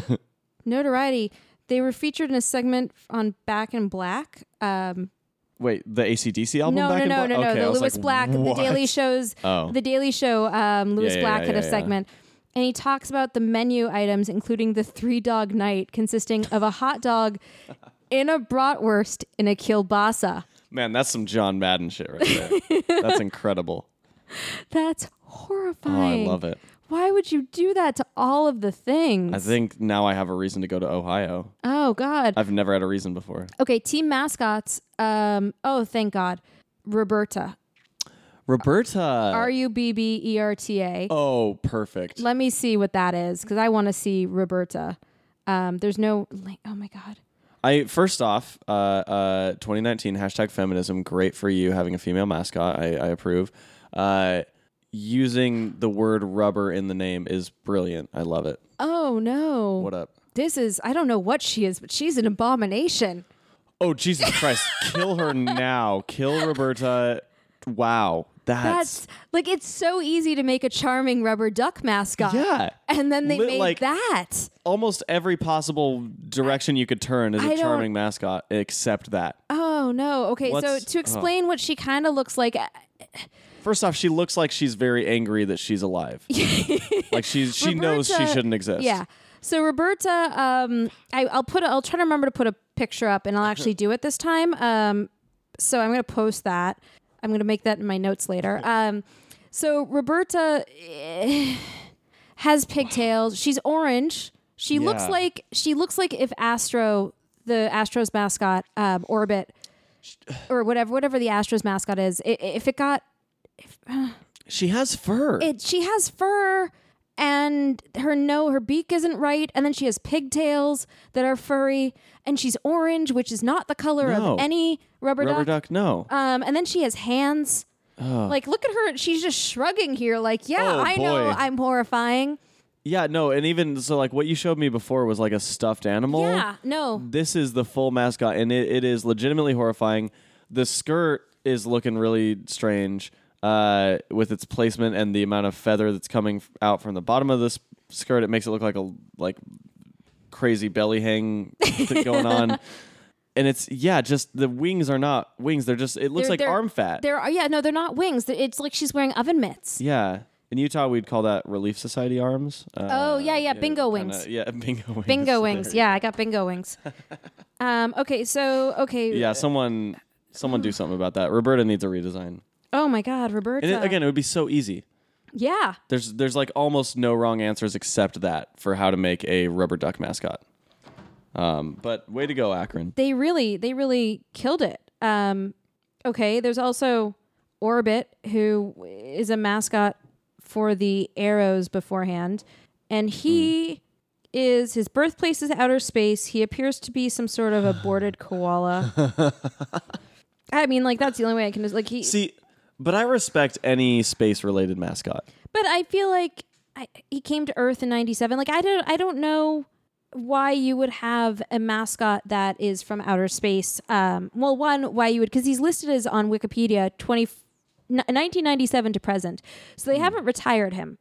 notoriety. They were featured in a segment on Back in Black. Um, Wait, the ACDC album no, back no, in no, no, no. Okay, The Lewis like, Black, the? Daily Show's, Oh. the Daily Show. Um, Lewis Yeah, yeah, Black yeah, had a yeah, yeah. segment, and he talks about the menu items, including the three dog night, consisting of a hot dog, in a bratwurst, and a kielbasa. Man, that's some John Madden shit right there. that's incredible. That's horrifying. Oh, I love it. Why would you do that to all of the things? I think now I have a reason to go to Ohio. Oh God. I've never had a reason before. Okay, team mascots. Um. Oh, thank God. Roberta. Roberta. R U B B E R T A. oh, perfect. Let me see what that is because I want to see Roberta. Um. There's no. link- Oh my God. I first off, uh, uh, 2019 hashtag feminism. Great for you having a female mascot. I, I approve. Uh, using the word rubber in the name is brilliant. I love it. Oh no. What up? This is. I don't know what she is, but she's an abomination. Oh Jesus Christ! Kill her now. Kill Roberta. Wow. That's, That's like it's so easy to make a charming rubber duck mascot. Yeah. And then they Lit- made like- that. almost every possible direction you could turn is I a charming mascot except that. Oh no. Okay, so to uh-huh. explain what she kind of looks like, uh, First off, she looks like she's very angry that she's alive. like she's she knows she shouldn't exist. Yeah. So Roberta, um, I, I'll put. A, I'll try to remember to put a picture up, and I'll actually do it this time. Um, so I'm going to post that. I'm going to make that in my notes later. Um, so Roberta eh, has pigtails. She's orange. She looks like she looks like if Astro, the Astros mascot, um, Orbit, or whatever whatever the Astros mascot is, if it got She has fur. it she has fur and her no her beak isn't right and then she has pigtails that are furry and she's orange which is not the color No. of any rubber, duck. Rubber duck. duck, no. um and then she has hands like look at her she's just shrugging here like yeah Oh, i know boy. i'm horrifying yeah, no, and even so like what you showed me before was like a stuffed animal. yeah no This is the full mascot and it, it is legitimately horrifying. The skirt is looking really strange uh, with its placement and the amount of feather that's coming out from the bottom of this skirt. It makes it look like a like crazy belly hang thing going on. And it's yeah, just the wings are not wings. They're just it looks They're- like they're- arm fat. there are yeah no they're not wings it's like she's wearing oven mitts Yeah. In Utah, we'd call that Relief Society arms. Uh, Oh, yeah, yeah, bingo kinda- wings. Yeah, bingo wings. bingo wings yeah i got bingo wings um okay so okay Yeah, someone, someone do something about that. Roberta needs a redesign. Oh my god roberta And it, again, it would be so easy. yeah There's, there's like almost no wrong answers except that for how to make a rubber duck mascot. Um, but way to go, Akron. they really they really killed it um Okay, there's also Orbit, who is a mascot for the Aeros beforehand, and he is his birthplace is outer space. He appears to be some sort of aborted koala. I mean, like that's the only way I can just like he. See, but I respect any space related mascot. But I feel like I, he came to Earth in '97. Like I don't, I don't know why you would have a mascot that is from outer space. Um, well, one, why you would, because he's listed as on Wikipedia 20, 1997 to present, so they haven't retired him,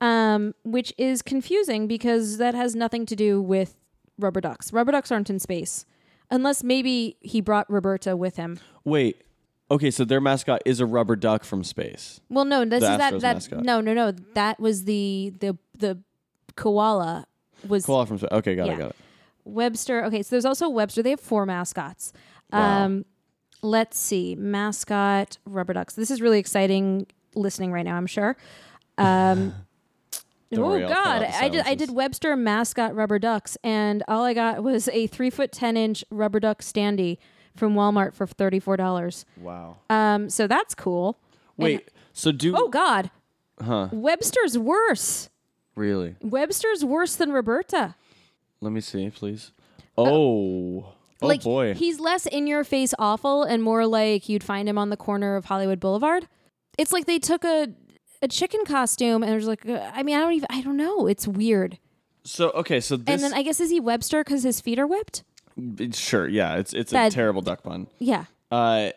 um, which is confusing because that has nothing to do with rubber ducks. Rubber ducks aren't in space, unless maybe he brought Roberta with him. Wait. Okay, so their mascot is a rubber duck from space. Well, no, this The is that Astros that mascot. no, no, no. That was the the the koala was Koala from space. Okay, got Yeah. it, got it. Webster. Okay, so there's also Webster. They have four mascots. Wow. Um, let's see, mascot rubber ducks. This is really exciting listening right now. I'm sure. Um, Don't oh worry, I'll cut God, the I did. I silences. did Webster mascot rubber ducks, and all I got was a three foot ten inch rubber duck standee from Walmart for thirty four dollars. Wow. Um, so that's cool. And- Wait, so do oh God, huh? Webster's worse. Really? Webster's worse than Roberta. Let me see, please. Oh. Oh like boy. he's less in your face awful and more like you'd find him on the corner of Hollywood Boulevard. It's like they took a a chicken costume and was like uh, I mean I don't even I don't know. It's weird. so okay, so this and then I guess is he Webster because his feet are whipped? Sure, yeah, it's it's a terrible duck pun. Yeah. Uh,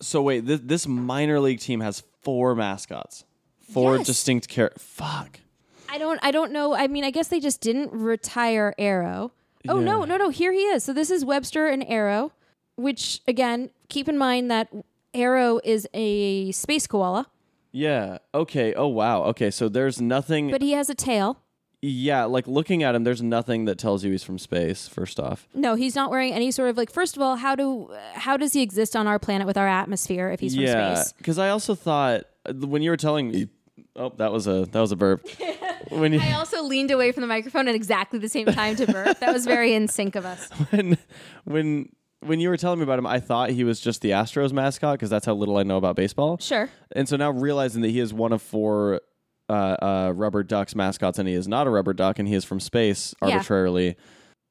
so wait, this, this minor league team has four mascots, four Yes. distinct char. Fuck. I don't I don't know. I mean I guess they just didn't retire Arrow. Oh no Yeah. no no! Here he is. So this is Webster and Arrow, which again keep in mind that Arrow is a space koala, Yeah. Okay. Oh wow. Okay. So there's nothing. but he has a tail. Yeah, like looking at him, there's nothing that tells you he's from space. First off. No, he's not wearing any sort of like. First of all, how do how does he exist on our planet with our atmosphere if he's from yeah. space? Because I also thought uh, when you were telling me. Oh, that was a that was a burp. when you I also leaned away from the microphone at exactly the same time to burp. That was very in sync of us. when when when you were telling me about him, I thought he was just the Astros mascot because that's how little I know about baseball. Sure. And so now realizing that he is one of four uh, uh, rubber ducks mascots, and he is not a rubber duck, and he is from space Yeah. arbitrarily.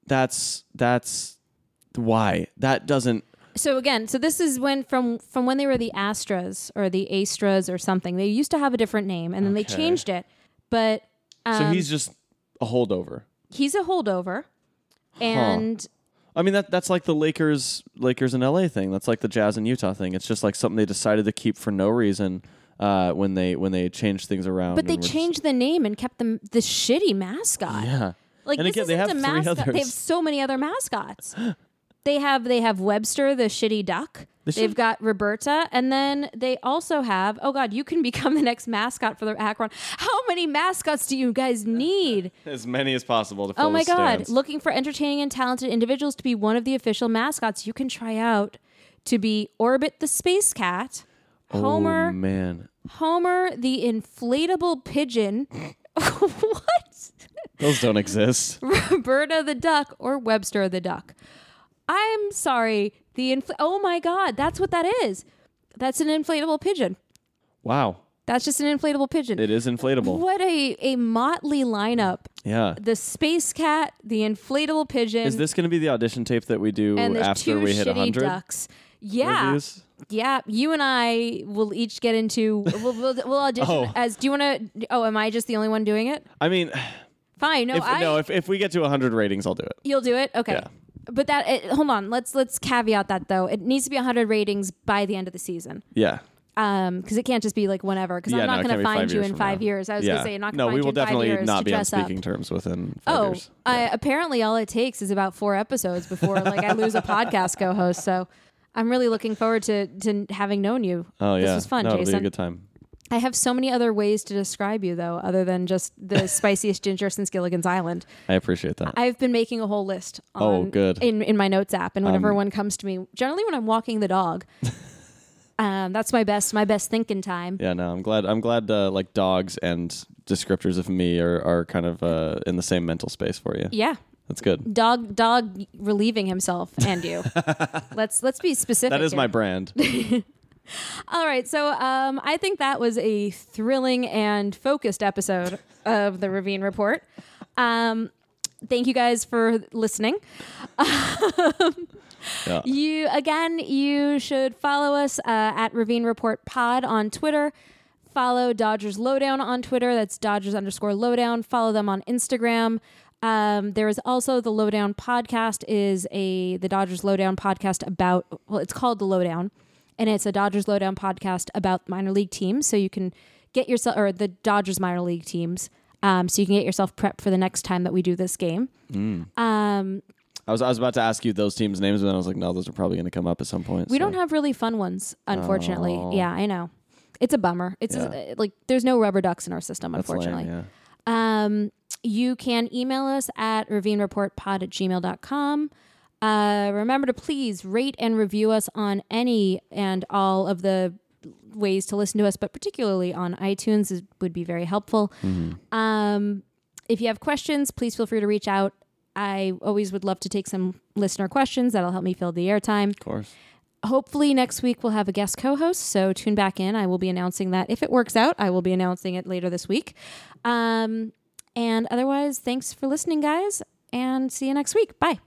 That's that's why that doesn't. So again, so this is when from from when they were the Astras or the Astras or something. They used to have a different name and then they Okay. changed it. But um, so he's just a holdover. he's a holdover, and I mean that that's like the Lakers Lakers in LA thing. That's like the Jazz in Utah thing. It's just like something they decided to keep for no reason uh, when they when they changed things around. but they and were just- changed the name and kept the the shitty mascot. Yeah. Like And this again, they isn't have a three mascot. They have so many other mascots. they have they have Webster the shitty duck. They They've should- got Roberta, and then they also have oh god, you can become the next mascot for the Akron. How many mascots do you guys need? As many as possible to fill Oh my the god! stands. Looking for entertaining and talented individuals to be one of the official mascots. You can try out to be Orbit the space cat, Homer, Oh man. Homer the inflatable pigeon. what? Those don't exist. Roberta the duck or Webster the duck. I'm sorry. The infl- oh my god, that's what that is. That's an inflatable pigeon. Wow. That's just an inflatable pigeon. It is inflatable. What a a motley lineup. Yeah. The space cat, the inflatable pigeon, Is this going to be the audition tape that we do and after we hit shitty 100 ducks. Yeah, reviews? Yeah. You and I will each get into. We'll, we'll, we'll audition Oh. as. Do you want to? Oh, am I just the only one doing it? I mean, Fine. No, if, I. no, if, if we get to 100 ratings, I'll do it. You'll do it. Okay. Yeah. But that it, hold on. Let's let's caveat that though. It needs to be 100 ratings by the end of the season. Yeah. Um, because it can't just be like whenever. Because yeah, I'm not no, it going can't to be find you years in from five now. years. I was going to say, I'm not going No, to find we you will in five definitely years not to be on dress up. speaking terms within five Oh, years. I, apparently all it takes is about four episodes before like I lose a podcast co-host. So I'm really looking forward to to having known you. Oh, yeah. this was fun, no, It'll be a good time. I have so many other ways to describe you though, other than just the spiciest ginger since Gilligan's Island. I appreciate that. I've been making a whole list. On, Oh, good. In in my notes app, and whenever Um, one comes to me, generally when I'm walking the dog. Um, that's my best, my best thinking time. yeah, no, I'm glad. I'm glad. Uh, like dogs and descriptors of me are are kind of uh, in the same mental space for you. Yeah. That's good. Dog dog relieving himself and you. let's let's be specific. That is here. my brand. All right, so um, I think that was a thrilling and focused episode of the Ravine Report. Um, thank you guys for listening. Yeah. You again, you should follow us uh, at Ravine Report Pod on Twitter. Follow Dodgers Lowdown on Twitter. That's Dodgers underscore Lowdown. Follow them on Instagram. Um, there is also the Lowdown podcast. Is a the Dodgers Lowdown podcast about well, it's called the Lowdown, and it's a Dodgers Lowdown podcast about minor league teams. So you can get yourself or the Dodgers minor league teams. Um, so you can get yourself prepped for the next time that we do this game. Um, I was I was about to ask you those teams' names, but then I was like, no, those are probably going to come up at some point. We so. don't have really fun ones, unfortunately. Oh. Yeah, I know. It's a bummer. It's a- like there's no rubber ducks in our system, That's lame, unfortunately. yeah. Um, you can email us at ravinereportpod at gmail.com. Uh, remember to please rate and review us on any and all of the ways to listen to us, but particularly on iTunes is, would be very helpful. Um, if you have questions, please feel free to reach out. I always would love to take some listener questions. That'll help me fill the airtime Of course. hopefully next week we'll have a guest co-host so tune back in i will be announcing that if it works out i will be announcing it later this week um, and otherwise thanks for listening guys and see you next week. Bye